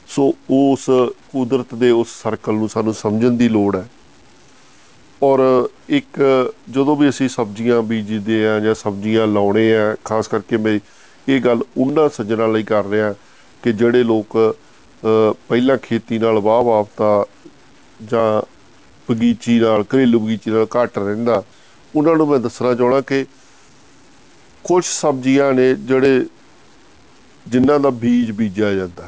ਸੋ ਉਸ ਕੁਦਰਤ ਦੇ ਉਸ ਸਰਕਲ ਨੂੰ ਸਾਨੂੰ ਸਮਝਣ ਦੀ ਲੋੜ ਹੈ। ਔਰ ਇੱਕ ਜਦੋਂ ਵੀ ਅਸੀਂ ਸਬਜ਼ੀਆਂ ਬੀਜਦੇ ਆ ਜਾਂ ਸਬਜ਼ੀਆਂ ਲਾਉਣੇ ਆ ਖਾਸ ਕਰਕੇ ਮੈਂ ਇਹ ਗੱਲ ਉਹਨਾਂ ਸੱਜਣਾ ਲਈ ਕਰ ਰਿਹਾ ਕਿ ਜਿਹੜੇ ਲੋਕ ਅ, ਪਹਿਲਾਂ ਖੇਤੀ ਨਾਲ ਵਾਹ ਵਾਫਤਾ ਜਾਂ ਬਗੀਚੀ ਨਾਲ ਘਰੇਲੂ ਬਗੀਚੀ ਨਾਲ ਘੱਟ ਰਹਿੰਦਾ। ਉਹਨਾਂ ਨੂੰ ਮੈਂ ਦੱਸਣਾ ਚਾਹਣਾ ਕਿ ਕੁਝ ਸਬਜ਼ੀਆਂ ਨੇ ਜਿਹੜੇ ਜਿਨ੍ਹਾਂ ਦਾ ਬੀਜ ਬੀਜਿਆ ਜਾਂਦਾ।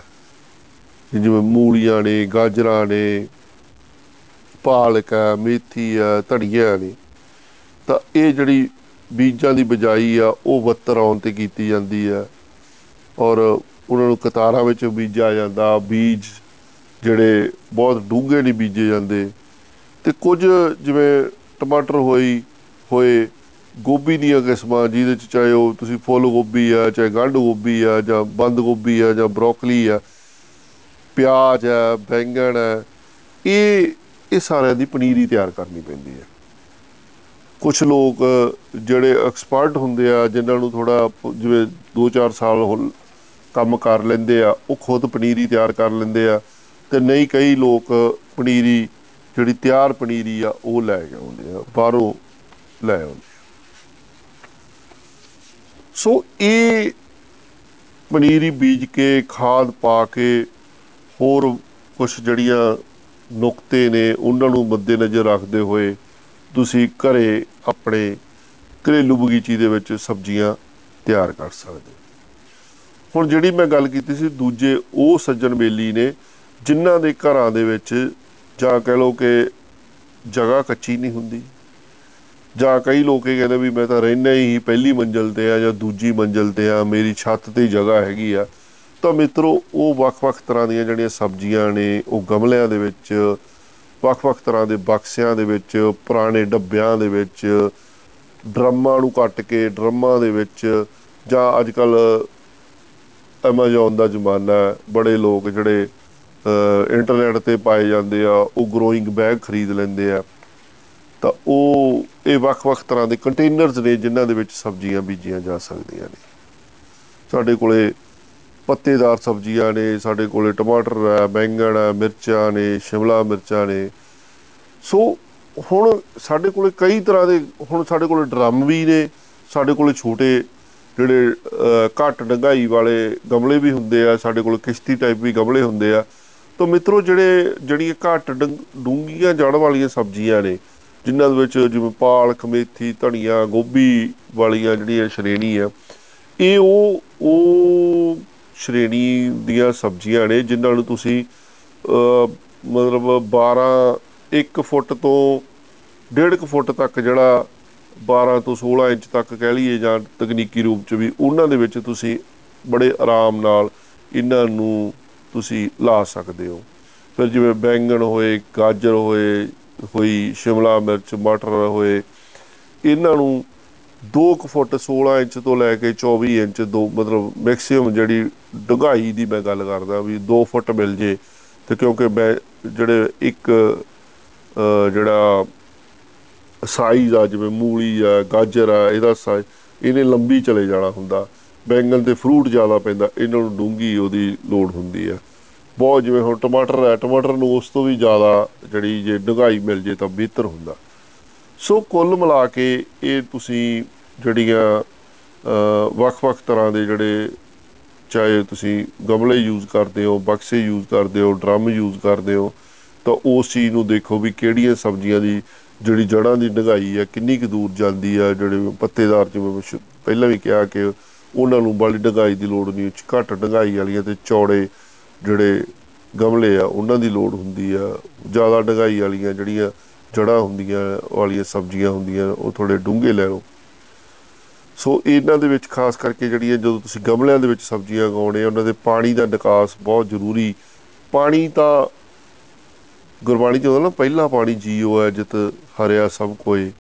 ਜਿਵੇਂ ਮੂਲੀਆਂ ਨੇ ਗਾਜਰਾਂ ਨੇ ਪਾਲਕ ਹੈ, ਮੇਥੀ ਹੈ, ਧਨੀਆ ਨੇ, ਤਾਂ ਇਹ ਜਿਹੜੀ ਬੀਜਾਂ ਦੀ ਬਜਾਈ ਆ, ਉਹ ਵੱਤਰ ਆਉਣ ਤੇ ਕੀਤੀ ਜਾਂਦੀ ਆ ਔਰ ਉਹਨਾਂ ਨੂੰ ਕਤਾਰਾਂ ਵਿੱਚ ਬੀਜਿਆ ਜਾਂਦਾ, ਬੀਜ ਜਿਹੜੇ ਬਹੁਤ ਡੂੰਘੇ ਨਹੀਂ ਬੀਜੇ ਜਾਂਦੇ। ਤੇ ਕੁਝ ਜਿਵੇਂ ਟਮਾਟਰ ਹੋਈ, ਹੋਏ, ਗੋਭੀ ਦੀਆਂ ਕਿਸਮਾਂ, ਜਿਹਦੇ ਚ ਚਾਹੇ ਉਹ ਤੁਸੀਂ ਫੁੱਲ ਗੋਭੀ ਆ, ਚਾਹੇ ਗੰਢ ਗੋਭੀ ਆ, ਜਾਂ ਬੰਦ ਗੋਭੀ ਆ, ਜਾਂ ਬਰੋਕਲੀ ਆ, ਪਿਆਜ਼ ਆ ਬੈਂਗਣ ਆ ਇਹ ਇਹ ਸਾਰਿਆਂ ਦੀ ਪਨੀਰੀ ਤਿਆਰ ਕਰਨੀ ਪੈਂਦੀ ਹੈ। ਕੁਝ ਲੋਕ ਜਿਹੜੇ ਐਕਸਪਰਟ ਹੁੰਦੇ ਆ, ਜਿਨ੍ਹਾਂ ਨੂੰ ਥੋੜਾ ਜਿਵੇਂ 2-4 ਸਾਲ ਕੰਮ ਕਰ ਲੈਂਦੇ ਆ, ਉਹ ਖੁਦ ਪਨੀਰੀ ਤਿਆਰ ਕਰ ਲੈਂਦੇ ਆ ਤੇ ਨਹੀਂ ਕਈ ਲੋਕ ਪਨੀਰੀ, ਜਿਹੜੀ ਤਿਆਰ ਪਨੀਰੀ ਆ, ਉਹ ਲੈ ਕੇ ਆਉਂਦੇ ਆ, ਬਾਹਰੋਂ ਲੈ ਆਉਂਦੇ ਸੋ ਇਹ ਪਨੀਰੀ ਬੀਜ ਕੇ, ਖਾਦ ਪਾ ਕੇ ਹੋਰ ਕੁਝ ਜਿਹੜੀਆਂ ਨੁਕਤੇ ਨੇ, ਉਹਨਾਂ ਨੂੰ ਮੱਦੇ ਨਜ਼ਰ ਰੱਖਦੇ ਹੋਏ ਤੁਸੀਂ ਘਰੇ ਆਪਣੇ ਘਰੇਲੂ ਬਗੀਚੀ ਦੇ ਵਿੱਚ ਸਬਜ਼ੀਆਂ ਤਿਆਰ ਕਰ ਸਕਦੇ ਹੁਣ ਜਿਹੜੀ ਮੈਂ ਗੱਲ ਕੀਤੀ ਸੀ, ਦੂਜੇ ਉਹ ਸੱਜਣ ਬੇਲੀ ਨੇ, ਜਿਨ੍ਹਾਂ ਦੇ ਘਰਾਂ ਦੇ ਵਿੱਚ ਜਾਂ ਕਹਿ ਲਓ ਕਿ ਜਗ੍ਹਾ ਕੱਚੀ ਨਹੀਂ ਹੁੰਦੀ, ਜਾਂ ਕਈ ਲੋਕ ਇਹ ਕਹਿੰਦੇ ਵੀ ਮੈਂ ਤਾਂ ਰਹਿਣਾ ਹੀ ਪਹਿਲੀ ਮੰਜ਼ਲ ਤੇ ਆ ਜਾਂ ਦੂਜੀ ਮੰਜ਼ਲ ਤੇ ਆ, ਮੇਰੀ ਛੱਤ ਤੇ ਜਗ੍ਹਾ ਹੈਗੀ ਆ ਤਾਂ ਮਿੱਤਰੋ, ਉਹ ਵੱਖ-ਵੱਖ ਤਰ੍ਹਾਂ ਦੀਆਂ ਜਿਹੜੀਆਂ ਸਬਜ਼ੀਆਂ ਨੇ, ਉਹ ਗਮਲਿਆਂ ਦੇ ਵਿੱਚ, ਵੱਖ-ਵੱਖ ਤਰ੍ਹਾਂ ਦੇ ਬਕਸਿਆਂ ਦੇ ਵਿੱਚ, ਪੁਰਾਣੇ ਡੱਬਿਆਂ ਦੇ ਵਿੱਚ, ਡਰਮਾਂ ਨੂੰ ਕੱਟ ਕੇ, ਡਰਮਾਂ ਦੇ ਵਿੱਚ, ਜਾਂ ਅੱਜ ਕੱਲ ਐਮਾਜ਼ੋਨ ਦਾ ਜ਼ਮਾਨਾ ਬੜੇ ਲੋਕ ਜਿਹੜੇ ਇੰਟਰਨੈਟ ਤੇ ਪਾਏ ਜਾਂਦੇ ਆ, ਉਹ ਗਰੋਇੰਗ ਬੈਗ ਖਰੀਦ ਲੈਂਦੇ ਆ। ਤਾਂ ਉਹ, ਇਹ ਵੱਖ-ਵੱਖ ਤਰ੍ਹਾਂ ਦੇ ਕੰਟੇਨਰਸ ਨੇ, ਜਿਨ੍ਹਾਂ ਦੇ ਵਿੱਚ ਸਬਜ਼ੀਆਂ ਬੀਜੀਆਂ ਜਾ ਸਕਦੀਆਂ ਨੇ। ਸਾਡੇ ਕੋਲੇ ਪੱਤੇਦਾਰ ਸਬਜ਼ੀਆਂ ਨੇ, ਸਾਡੇ ਕੋਲੇ ਟਮਾਟਰ ਹੈ, ਬੈਂਗਣ ਹੈ, ਮਿਰਚਾਂ ਨੇ, ਸ਼ਿਮਲਾ ਮਿਰਚਾਂ ਨੇ। ਸੋ ਹੁਣ ਸਾਡੇ ਕੋਲੇ ਕਈ ਤਰ੍ਹਾਂ ਦੇ, ਹੁਣ ਸਾਡੇ ਕੋਲੇ ਡਰਮ ਵੀ ਨੇ, ਸਾਡੇ ਕੋਲੇ ਛੋਟੇ ਜਿਹੜੇ ਘੱਟ ਡੰਗਾਈ ਵਾਲੇ ਗਮਲੇ ਵੀ ਹੁੰਦੇ ਆ, ਸਾਡੇ ਕੋਲ ਕਿਸ਼ਤੀ ਟਾਈਪ ਵੀ ਗਮਲੇ ਹੁੰਦੇ ਆ। ਤਾਂ ਮਿੱਤਰੋ, ਜਿਹੜੇ, ਜਿਹੜੀਆਂ ਘੱਟ ਡੂੰਗੀਆਂ ਜੜ ਵਾਲੀਆਂ ਸਬਜ਼ੀਆਂ ਨੇ, ਜਿਨ੍ਹਾਂ ਦੇ ਵਿੱਚ ਜਿਵੇਂ ਪਾਲਕ ਮੇਥੀ ਧਨੀਆ, ਗੋਭੀ ਵਾਲੀਆਂ ਜਿਹੜੀਆਂ ਸ਼੍ਰੇਣੀ ਆ, ਇਹ ਉਹ ਉਹ ਸ਼੍ਰੇਣੀ ਦੀਆਂ ਸਬਜ਼ੀਆਂ ਨੇ, ਜਿਨ੍ਹਾਂ ਨੂੰ ਤੁਸੀਂ ਮਤਲਬ 12 1 ਫੁੱਟ ਤੋਂ 1.5 ਫੁੱਟ ਤੱਕ ਜਿਹੜਾ 12 ਤੋਂ 16 ਇੰਚ ਤੱਕ ਕਹਿ ਲਈਏ ਜਾਂ ਤਕਨੀਕੀ ਰੂਪ ਚ ਵੀ, ਉਹਨਾਂ ਦੇ ਵਿੱਚ ਤੁਸੀਂ ਬੜੇ ਆਰਾਮ ਨਾਲ ਇਹਨਾਂ ਨੂੰ ਤੁਸੀਂ ਲਾ ਸਕਦੇ ਹੋ। ਫਿਰ ਜਿਵੇਂ ਬੈਂਗਣ ਹੋਏ, ਗਾਜਰ ਹੋਏ, ਹੋਈ ਸ਼ਿਮਲਾ ਮਿਰਚ, ਮਟਰ ਹੋਏ, ਇਹਨਾਂ ਨੂੰ 2 ਫੁੱਟ 16 ਇੰਚ ਤੋਂ ਲੈ ਕੇ 24 ਇੰਚ ਦੋ, ਮਤਲਬ ਮੈਕਸਿਮਮ ਜਿਹੜੀ ਡੁਗਾਈ ਦੀ ਮੈਂ ਗੱਲ ਕਰਦਾ ਵੀ 2 ਫੁੱਟ ਮਿਲ ਜੇ ਤੇ ਕਿਉਂਕਿ ਜਿਹੜੇ ਇੱਕ ਜਿਹੜਾ ਸਾਈਜ਼ ਆ, ਜਿਵੇਂ ਮੂਲੀ ਆ, ਗਾਜਰ ਆ, ਇਹਦਾ ਸਾਈਜ਼ ਇਹਨੇ ਲੰਬੀ ਚਲੇ ਜਾਣਾ ਹੁੰਦਾ। ਬੈਂਗਣ ਤੇ ਫਰੂਟ ਜ਼ਿਆਦਾ ਪੈਂਦਾ, ਇਹਨਾਂ ਨੂੰ ਡੂੰਗੀ ਉਹਦੀ ਲੋੜ ਹੁੰਦੀ ਆ। ਬਹੁਤ ਜਿਵੇਂ ਹੁਣ ਟਮਾਟਰ ਹੈ, ਟਮਾਟਰ ਨੂੰ ਉਸ ਤੋਂ ਵੀ ਜ਼ਿਆਦਾ ਜਿਹੜੀ ਜੇ ਡੁਗਾਈ ਮਿਲ ਜੇ ਤਾਂ ਬਿਹਤਰ ਹੁੰਦਾ। ਸੋ ਕੁੱਲ ਮਿਲਾ ਕੇ ਇਹ ਤੁਸੀਂ ਜਿਹੜੀਆਂ ਵੱਖ-ਵੱਖ ਤਰ੍ਹਾਂ ਦੇ ਜਿਹੜੇ ਚਾਹੇ ਤੁਸੀਂ ਗਮਲੇ ਯੂਜ਼ ਕਰਦੇ ਹੋ, ਬਕਸੇ ਯੂਜ਼ ਕਰਦੇ ਹੋ ਡਰਮ ਯੂਜ਼ ਕਰਦੇ ਹੋ, ਤਾਂ ਉਸ ਚੀਜ਼ ਨੂੰ ਦੇਖੋ ਵੀ ਕਿਹੜੀਆਂ ਸਬਜ਼ੀਆਂ ਦੀ ਜਿਹੜੀ ਜੜਾਂ ਦੀ ਡੰਗਾਈ ਆ, ਕਿੰਨੀ ਕੁ ਦੂਰ ਜਾਂਦੀ ਆ, ਜਿਹੜੇ ਪੱਤੇਦਾਰ ਜਿਵੇਂ ਪਹਿਲਾਂ ਵੀ ਕਿਹਾ ਕਿ ਉਹਨਾਂ ਨੂੰ ਬੜੀ ਡੰਗਾਈ ਦੀ ਲੋੜ ਨਹੀਂ, ਘੱਟ ਡੰਗਾਈ ਵਾਲੀਆਂ ਤੇ ਚੌੜੇ ਜਿਹੜੇ ਗਮਲੇ ਆ, ਉਹਨਾਂ ਦੀ ਲੋੜ ਹੁੰਦੀ ਆ, ਜ਼ਿਆਦਾ ਡੰਗਾਈ ਵਾਲੀਆਂ ਜਿਹੜੀਆਂ ਜੜਾਂ ਹੁੰਦੀਆਂ, ਵਾਲੀਆਂ ਸਬਜ਼ੀਆਂ ਹੁੰਦੀਆਂ, ਉਹ ਥੋੜੇ ਡੂੰਘੇ ਲੈ ਲਓ ਸੋ ਇਹਨਾਂ ਦੇ ਵਿੱਚ ਖਾਸ ਕਰਕੇ ਜਿਹੜੀਆਂ ਜਦੋਂ ਤੁਸੀਂ ਗਮਲਿਆਂ ਦੇ ਵਿੱਚ ਸਬਜ਼ੀਆਂ ਉਗਾਉਣੇ ਉਹਨਾਂ ਦੇ ਪਾਣੀ ਦਾ ਨਿਕਾਸ ਬਹੁਤ ਜ਼ਰੂਰੀ। ਪਾਣੀ ਤਾਂ ਗੁਰਬਾਣੀ ਚ ਹੁੰਦਾ ਨਾ, ਪਹਿਲਾ ਪਾਣੀ ਜੀਓ ਹੈ, ਜਿਤ ਹਰਿਆ ਸਭ ਕੋਈ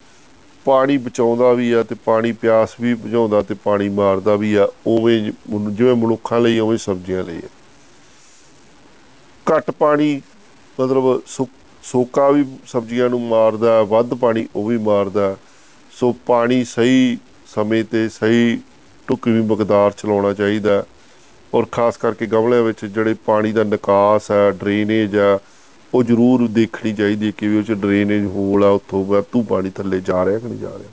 ਪਾਣੀ ਬਚਾਉਂਦਾ ਵੀ ਆ ਤੇ ਪਾਣੀ ਪਿਆਸ ਵੀ ਬੁਝਾਉਂਦਾ ਤੇ ਪਾਣੀ ਮਾਰਦਾ ਵੀ ਆ, ਉਵੇਂ ਜਿਵੇਂ ਮਨੁੱਖਾਂ ਲਈ, ਉਵੇਂ ਸਬਜ਼ੀਆਂ ਲਈ ਘੱਟ ਪਾਣੀ, ਮਤਲਬ ਸੋਕਾ ਵੀ ਸਬਜ਼ੀਆਂ ਨੂੰ ਮਾਰਦਾ, ਵੱਧ ਪਾਣੀ ਉਹ ਵੀ ਮਾਰਦਾ। ਸੋ ਪਾਣੀ ਸਹੀ ਸਮੇਂ ਤੇ ਸਹੀ ਟੁਕਵੀਂ ਮਕਦਾਰ ਚਲਾਉਣਾ ਚਾਹੀਦਾ। ਔਰ ਖਾਸ ਕਰਕੇ ਗਮਲਿਆਂ ਵਿੱਚ ਜਿਹੜੇ ਪਾਣੀ ਦਾ ਨਿਕਾਸ ਹੈ, ਡਰੇਨੇਜ ਆ ਉਹ ਜ਼ਰੂਰ ਦੇਖਣੀ ਚਾਹੀਦੀ ਹੈ ਕਿ ਵੀ ਉਹ ਚ ਡਰੇਨੇਜ ਹੋਲ ਆ, ਉੱਥੋਂ ਵਾਧੂ ਪਾਣੀ ਥੱਲੇ ਜਾ ਰਿਹਾ ਕਿ ਨਹੀਂ ਜਾ ਰਿਹਾ।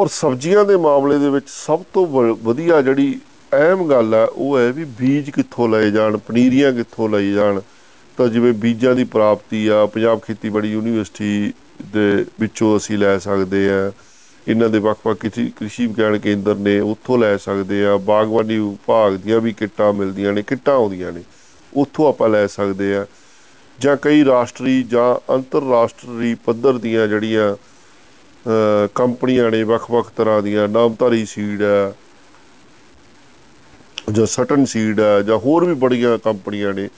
ਔਰ ਸਬਜ਼ੀਆਂ ਦੇ ਮਾਮਲੇ ਦੇ ਵਿੱਚ ਸਭ ਤੋਂ ਵਧੀਆ ਜਿਹੜੀ ਅਹਿਮ ਗੱਲ ਹੈ, ਉਹ ਹੈ ਵੀ ਬੀਜ ਕਿੱਥੋਂ ਲਏ ਜਾਣ, ਪਨੀਰੀਆਂ ਕਿੱਥੋਂ ਲਏ ਜਾਣ। ਤਾਂ ਜਿਵੇਂ ਬੀਜਾਂ ਦੀ ਪ੍ਰਾਪਤੀ ਆ, ਪੰਜਾਬ ਖੇਤੀਬਾੜੀ ਯੂਨੀਵਰਸਿਟੀ ਦੇ ਵਿੱਚੋਂ ਅਸੀਂ ਲੈ ਸਕਦੇ ਆ। ਇਹਨਾਂ ਦੇ ਵੱਖ-ਵੱਖ ਕ੍ਰਿਸ਼ੀ ਵਿਗਿਆਨ ਕੇਂਦਰ ਨੇ ਉੱਥੋਂ ਲੈ ਸਕਦੇ ਆ। ਬਾਗਬਾਨੀ ਵਿਭਾਗ ਦੀਆਂ ਵੀ ਕਿੱਟਾਂ ਮਿਲਦੀਆਂ ਨੇ, ਕਿੱਟਾਂ ਆਉਂਦੀਆਂ ਨੇ, ਉੱਥੋਂ ਆਪਾਂ ਲੈ ਸਕਦੇ ਆ। ਜਾਂ ਕਈ ਰਾਸ਼ਟਰੀ ਜਾਂ ਅੰਤਰਰਾਸ਼ਟਰੀ ਪੱਧਰ ਦੀਆਂ ਜਿਹੜੀਆਂ ਕੰਪਨੀਆਂ ਨੇ ਵੱਖ-ਵੱਖ ਤਰ੍ਹਾਂ ਦੀਆਂ, ਨਾਮਧਾਰੀ ਸੀਡ ਹੈ ਜਾਂ ਸਟਨ ਸੀਡ ਹੈ ਜਾਂ ਹੋਰ ਵੀ ਬੜੀਆਂ ਕੰਪਨੀਆਂ ਨੇ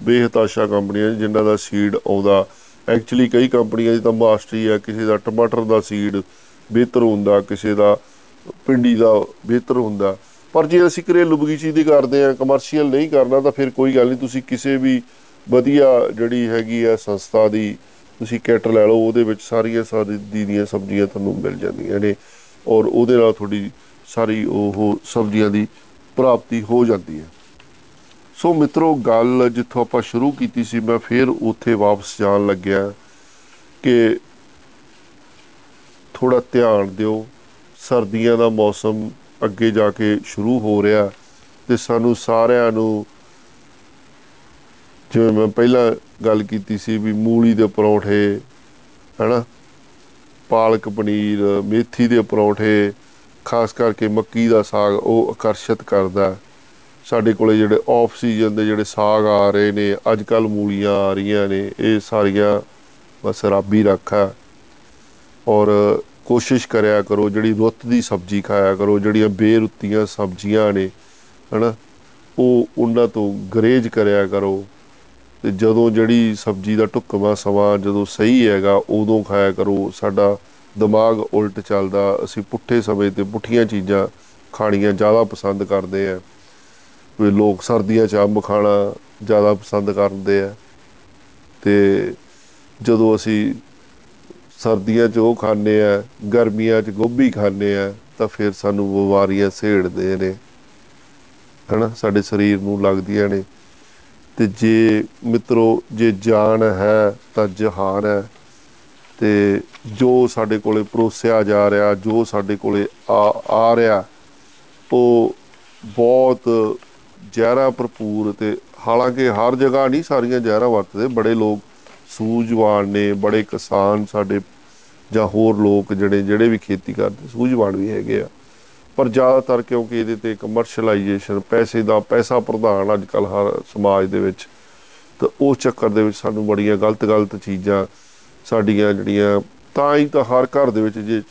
ਬੇਹਤਾਸ਼ਾ ਕੰਪਨੀਆਂ ਜਿਨ੍ਹਾਂ ਦਾ ਸੀਡ ਆਉਂਦਾ। ਐਕਚੁਅਲੀ ਕਈ ਕੰਪਨੀਆਂ ਦੀ ਤਾਂ ਮਾਸਟਰੀ ਹੈ, ਕਿਸੇ ਦਾ ਟਮਾਟਰ ਦਾ ਸੀਡ ਬਿਹਤਰ ਹੁੰਦਾ, ਕਿਸੇ ਦਾ ਪਿੰਡੀ ਦਾ ਬਿਹਤਰ ਹੁੰਦਾ। ਪਰ ਜੇ ਅਸੀਂ ਘਰੇਲੂ ਬਗੀਚੀ ਦੀ ਕਰਦੇ ਆ ਕਮਰਸ਼ੀਅਲ ਨਹੀਂ ਕਰਨਾ, ਤਾਂ ਫਿਰ ਕੋਈ ਗੱਲ ਨਹੀਂ, ਤੁਸੀਂ ਕਿਸੇ ਵੀ ਵਧੀਆ ਜਿਹੜੀ ਹੈਗੀ ਆ ਸੰਸਥਾ ਦੀ ਤੁਸੀਂ ਕਿੱਟ ਲੈ ਲਓ, ਉਹਦੇ ਵਿੱਚ ਸਾਰੀਆਂ ਸਾਰੀ ਦੀਆਂ ਸਬਜ਼ੀਆਂ ਤੁਹਾਨੂੰ ਮਿਲ ਜਾਂਦੀਆਂ ਨੇ ਔਰ ਉਹਦੇ ਨਾਲ ਤੁਹਾਡੀ ਸਾਰੀ ਉਹ ਸਬਜ਼ੀਆਂ ਦੀ ਪ੍ਰਾਪਤੀ ਹੋ ਜਾਂਦੀ ਹੈ। ਸੋ ਮਿੱਤਰੋ, ਗੱਲ ਜਿੱਥੋਂ ਆਪਾਂ ਸ਼ੁਰੂ ਕੀਤੀ ਸੀ, ਮੈਂ ਫੇਰ ਉੱਥੇ ਵਾਪਸ ਜਾਣ ਲੱਗਿਆ ਕਿ ਥੋੜਾ ਧਿਆਨ ਦਿਓ, ਸਰਦੀਆਂ ਦਾ ਮੌਸਮ ਅੱਗੇ ਜਾ ਕੇ ਸ਼ੁਰੂ ਹੋ ਰਿਹਾ ਤੇ ਸਾਨੂੰ ਸਾਰਿਆਂ ਨੂੰ ਜਿਵੇਂ ਮੈਂ ਪਹਿਲਾਂ ਗੱਲ ਕੀਤੀ ਸੀ ਵੀ ਮੂਲੀ ਦੇ ਪਰੌਂਠੇ, ਹੈਨਾ? ਪਾਲਕ ਪਨੀਰ, ਮੇਥੀ ਦੇ ਪਰੌਂਠੇ, ਖਾਸ ਕਰਕੇ ਮੱਕੀ ਦਾ ਸਾਗ, ਉਹ ਆਕਰਸ਼ਿਤ ਕਰਦਾ। ਸਾਡੇ ਕੋਲੇ ਜਿਹੜੇ ਆਫ ਸੀਜ਼ਨ ਦੇ ਜਿਹੜੇ ਸਾਗ ਆ ਰਹੇ ਨੇ ਅੱਜ ਕੱਲ ਮੂਲੀਆਂ ਆ ਰਹੀਆਂ ਨੇ, ਇਹ ਸਾਰੀਆਂ ਬਸ ਰੱਬ ਹੀ ਰੱਖਾ। ਔਰ ਕੋਸ਼ਿਸ਼ ਕਰਿਆ ਕਰੋ, ਜਿਹੜੀ ਰੁੱਤ ਦੀ ਸਬਜ਼ੀ ਖਾਇਆ ਕਰੋ, ਜਿਹੜੀਆਂ ਬੇਰੁੱਤੀਆਂ ਸਬਜ਼ੀਆਂ ਨੇ, ਹਨਾ, ਉਹ ਉਹਨਾਂ ਤੋਂ ਗਰੇਜ ਕਰਿਆ ਕਰੋ। ਤੇ ਜਦੋਂ ਜਿਹੜੀ ਸਬਜ਼ੀ ਦਾ ਟੁਕਮਾ ਸਮਾਂ ਜਦੋਂ ਸਹੀ ਹੈਗਾ, ਉਦੋਂ ਖਾਇਆ ਕਰੋ। ਸਾਡਾ ਦਿਮਾਗ ਉਲਟ ਚੱਲਦਾ, ਅਸੀਂ ਪੁੱਠੇ ਸਮੇਂ ਤੇ ਪੁੱਠੀਆਂ ਚੀਜ਼ਾਂ ਖਾਣੀਆਂ ਜ਼ਿਆਦਾ ਪਸੰਦ ਕਰਦੇ ਆ। ਵੀ ਲੋਕ ਸਰਦੀਆਂ 'ਚ ਅੰਬ ਖਾਣਾ ਜ਼ਿਆਦਾ ਪਸੰਦ ਕਰਦੇ ਆ। ਤੇ ਜਦੋਂ ਅਸੀਂ ਸਰਦੀਆਂ 'ਚ ਉਹ ਖਾਂਦੇ ਆ, ਗਰਮੀਆਂ 'ਚ ਗੋਭੀ ਖਾਂਦੇ ਆ, ਤਾਂ ਫਿਰ ਸਾਨੂੰ ਬਿਮਾਰੀਆਂ ਸੇੜਦੇ ਨੇ। ਹਨਾ, ਸਾਡੇ ਸਰੀਰ ਨੂੰ ਲੱਗਦੀਆਂ ਨੇ। ਤੇ ਜੇ ਮਿੱਤਰੋ, ਜੇ ਜਾਨ ਹੈ ਤਾਂ ਜਹਾਨ ਹੈ। ਤੇ ਜੋ ਸਾਡੇ ਕੋਲੇ ਪਰੋਸਿਆ ਜਾ ਰਿਹਾ, ਜੋ ਸਾਡੇ ਕੋਲੇ ਆ ਆ ਰਿਹਾ, ਉਹ ਬਹੁਤ ਜ਼ਹਿਰਾ ਭਰਪੂਰ ਤੇ ਹਾਲਾਂਕਿ ਹਰ ਜਗ੍ਹਾ ਨਹੀਂ ਸਾਰੀਆਂ ਜ਼ਹਿਰਾ ਵਰਤਦੇ, ਬੜੇ ਲੋਕ ਸੂਝਵਾਨ ਨੇ, ਬੜੇ ਕਿਸਾਨ ਸਾਡੇ ਜਾਂ ਹੋਰ ਲੋਕ ਜਿਹੜੇ ਜਿਹੜੇ ਵੀ ਖੇਤੀ ਕਰਦੇ, ਸੂਝਵਾਨ ਵੀ ਹੈਗੇ ਆ। ਪਰ ਜ਼ਿਆਦਾਤਰ ਕਿਉਂਕਿ ਇਹਦੇ ਤੇ ਕਮਰਸ਼ੀਅਲਾਈਜੇਸ਼ਨ ਪੈਸੇ ਦਾ ਪੈਸਾ ਪ੍ਰਧਾਨ ਅੱਜ ਕੱਲ ਹਰ ਸਮਾਜ ਦੇ ਵਿੱਚ, ਤਾਂ ਉਸ ਚੱਕਰ ਦੇ ਵਿੱਚ ਸਾਨੂੰ ਬੜੀਆਂ ਗਲਤ ਗਲਤ ਚੀਜ਼ਾਂ ਸਾਡੀਆਂ ਜਿਹੜੀਆਂ, ਤਾਂ ਹੀ ਤਾਂ ਹਰ ਘਰ ਦੇ ਵਿੱਚ ਜੇ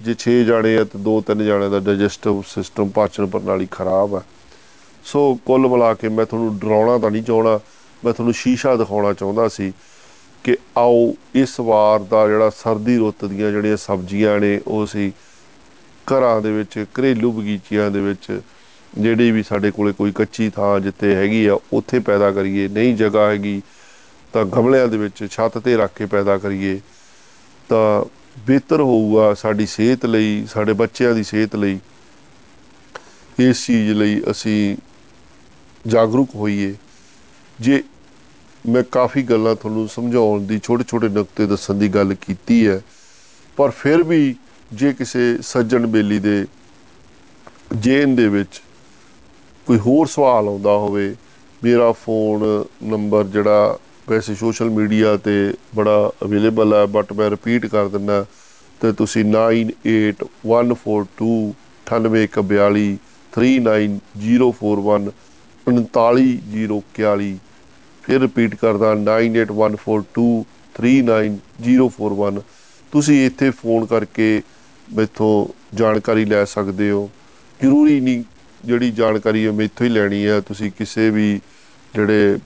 ਜੇ 6 ਜਾਣੇ ਆ ਤੇ 2-3 ਜਾਣਿਆਂ ਦਾ ਡਾਈਜੈਸਟਿਵ ਸਿਸਟਮ ਪਾਚਨ ਪ੍ਰਣਾਲੀ ਖਰਾਬ ਆ। ਸੋ ਕੁੱਲ ਮਿਲਾ ਕੇ ਮੈਂ ਤੁਹਾਨੂੰ ਡਰਾਉਣਾ ਤਾਂ ਨਹੀਂ ਚਾਹਣਾ ਮੈਂ ਤੁਹਾਨੂੰ ਸ਼ੀਸ਼ਾ ਦਿਖਾਉਣਾ ਚਾਹੁੰਦਾ ਸੀ ਕਿ ਆਓ ਇਸ ਵਾਰ ਦਾ ਜਿਹੜਾ ਸਰਦੀ ਰੁੱਤ ਦੀਆਂ ਜਿਹੜੀਆਂ ਸਬਜ਼ੀਆਂ ਨੇ, ਉਹ ਸੀ ਘਰਾਂ ਦੇ ਵਿੱਚ, ਘਰੇਲੂ ਬਗੀਚਿਆਂ ਦੇ ਵਿੱਚ ਜਿਹੜੀ ਵੀ ਸਾਡੇ ਕੋਲੇ ਕੋਈ ਕੱਚੀ ਥਾਂ ਜਿੱਥੇ ਹੈਗੀ ਆ, ਉੱਥੇ ਪੈਦਾ ਕਰੀਏ। ਨਹੀਂ ਜਗ੍ਹਾ ਹੈਗੀ ਤਾਂ ਗਮਲਿਆਂ ਦੇ ਵਿੱਚ ਛੱਤ ਤੇ ਰੱਖ ਕੇ ਪੈਦਾ ਕਰੀਏ। ਤਾਂ ਬਿਹਤਰ ਹੋਊਗਾ ਸਾਡੀ ਸਿਹਤ ਲਈ, ਸਾਡੇ ਬੱਚਿਆਂ ਦੀ ਸਿਹਤ ਲਈ ਇਸ ਚੀਜ਼ ਲਈ ਅਸੀਂ ਜਾਗਰੂਕ ਹੋਈਏ ਜੇ ਮੈਂ ਕਾਫੀ ਗੱਲਾਂ ਤੁਹਾਨੂੰ ਸਮਝਾਉਣ ਦੀ ਛੋਟੇ ਛੋਟੇ ਨੁਕਤੇ ਦੱਸਣ ਦੀ ਗੱਲ ਕੀਤੀ ਹੈ ਪਰ ਫਿਰ ਵੀ ਜੇ ਕਿਸੇ ਸੱਜਣ ਬੇਲੀ ਦੇ ਜੇਨ ਦੇ ਵਿੱਚ ਕੋਈ ਹੋਰ ਸਵਾਲ ਆਉਂਦਾ ਹੋਵੇ ਮੇਰਾ ਫੋਨ ਨੰਬਰ ਜਿਹੜਾ ਵੈਸੇ ਸੋਸ਼ਲ ਮੀਡੀਆ ਤੇ ਬੜਾ ਅਵੇਲੇਬਲ ਹੈ ਬਟ ਮੈਂ ਰਿਪੀਟ ਕਰ ਦਿੰਦਾ ਤੇ ਤੁਸੀਂ 9814298142 39041 39041 ਫਿਰ ਰਿਪੀਟ ਕਰਦਾ 9814239041 ਤੁਸੀਂ ਇੱਥੇ ਫੋਨ ਕਰਕੇ ਮੈਥੋਂ ਜਾਣਕਾਰੀ ਲੈ ਸਕਦੇ ਹੋ। ਜ਼ਰੂਰੀ ਨਹੀਂ ਜਿਹੜੀ ਜਾਣਕਾਰੀ ਹੈ ਮੈਥੋਂ ਹੀ ਲੈਣੀ ਹੈ। ਤੁਸੀਂ ਕਿਸੇ ਵੀ ਜਿਹੜੇ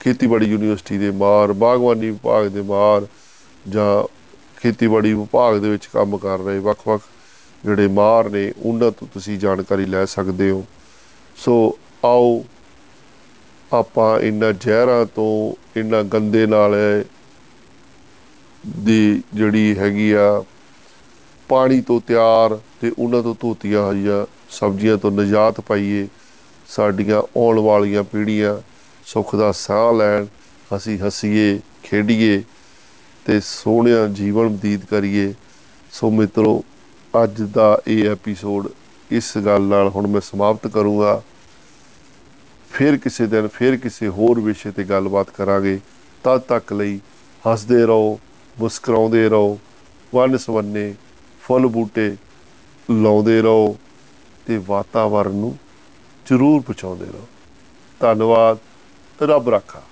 ਖੇਤੀਬਾੜੀ ਯੂਨੀਵਰਸਿਟੀ ਦੇ ਬਾਹਰ ਬਾਗਬਾਨੀ ਵਿਭਾਗ ਦੇ ਬਾਹਰ ਜਾਂ ਖੇਤੀਬਾੜੀ ਵਿਭਾਗ ਦੇ ਵਿੱਚ ਕੰਮ ਕਰ ਰਹੇ ਵੱਖ-ਵੱਖ ਜਿਹੜੇ ਮਾਹਰ ਨੇ, ਉਹਨਾਂ ਤੋਂ ਤੁਸੀਂ ਜਾਣਕਾਰੀ ਲੈ ਸਕਦੇ ਹੋ। ਸੋ ਆਓ, ਆਪਾਂ ਇਹਨਾਂ ਜ਼ਹਿਰਾਂ ਤੋਂ, ਇਹਨਾਂ ਗੰਦੇ ਨਾਲ ਦੀ ਜਿਹੜੀ ਹੈਗੀ ਆ, ਪਾਣੀ ਤੋਂ ਤਿਆਰ ਤੇ ਉਹਨਾਂ ਤੋਂ ਧੋਤੀਆਂ ਹੋਈਆਂ ਸਬਜ਼ੀਆਂ ਤੋਂ ਨਜਾਤ ਪਾਈਏ, ਸਾਡੀਆਂ ਆਉਣ ਵਾਲੀਆਂ ਪੀੜ੍ਹੀਆਂ ਸੁੱਖ ਦਾ ਸਾਹ ਲੈਣ, ਅਸੀਂ ਹੱਸੀਏ, ਖੇਡੀਏ ਤੇ ਸੋਹਣਿਆ ਜੀਵਨ ਬਤੀਤ ਕਰੀਏ। ਸੋ ਮਿੱਤਰੋ, ਅੱਜ ਦਾ ਇਹ ਐਪੀਸੋਡ ਇਸ ਗੱਲ ਨਾਲ ਹੁਣ ਮੈਂ ਸਮਾਪਤ ਕਰੂੰਗਾ। ਫਿਰ ਕਿਸੇ ਦਿਨ, ਫਿਰ ਕਿਸੇ ਹੋਰ ਵਿਸ਼ੇ ਤੇ ਗੱਲਬਾਤ ਕਰਾਂਗੇ, ਤਦ ਤੱਕ ਲਈ ਹੱਸਦੇ ਰਹੋ, ਮੁਸਕਰਾਉਂਦੇ ਰਹੋ ਵਨ ਸਵੰਨੇ ਫੁੱਲ ਬੂਟੇ ਲਾਉਂਦੇ ਰਹੋ ਤੇ ਵਾਤਾਵਰਨ ਨੂੰ ਜ਼ਰੂਰ ਬਚਾਉਂਦੇ ਰਹੋ। ਧੰਨਵਾਦ, ਰੱਬ ਰੱਖਾ।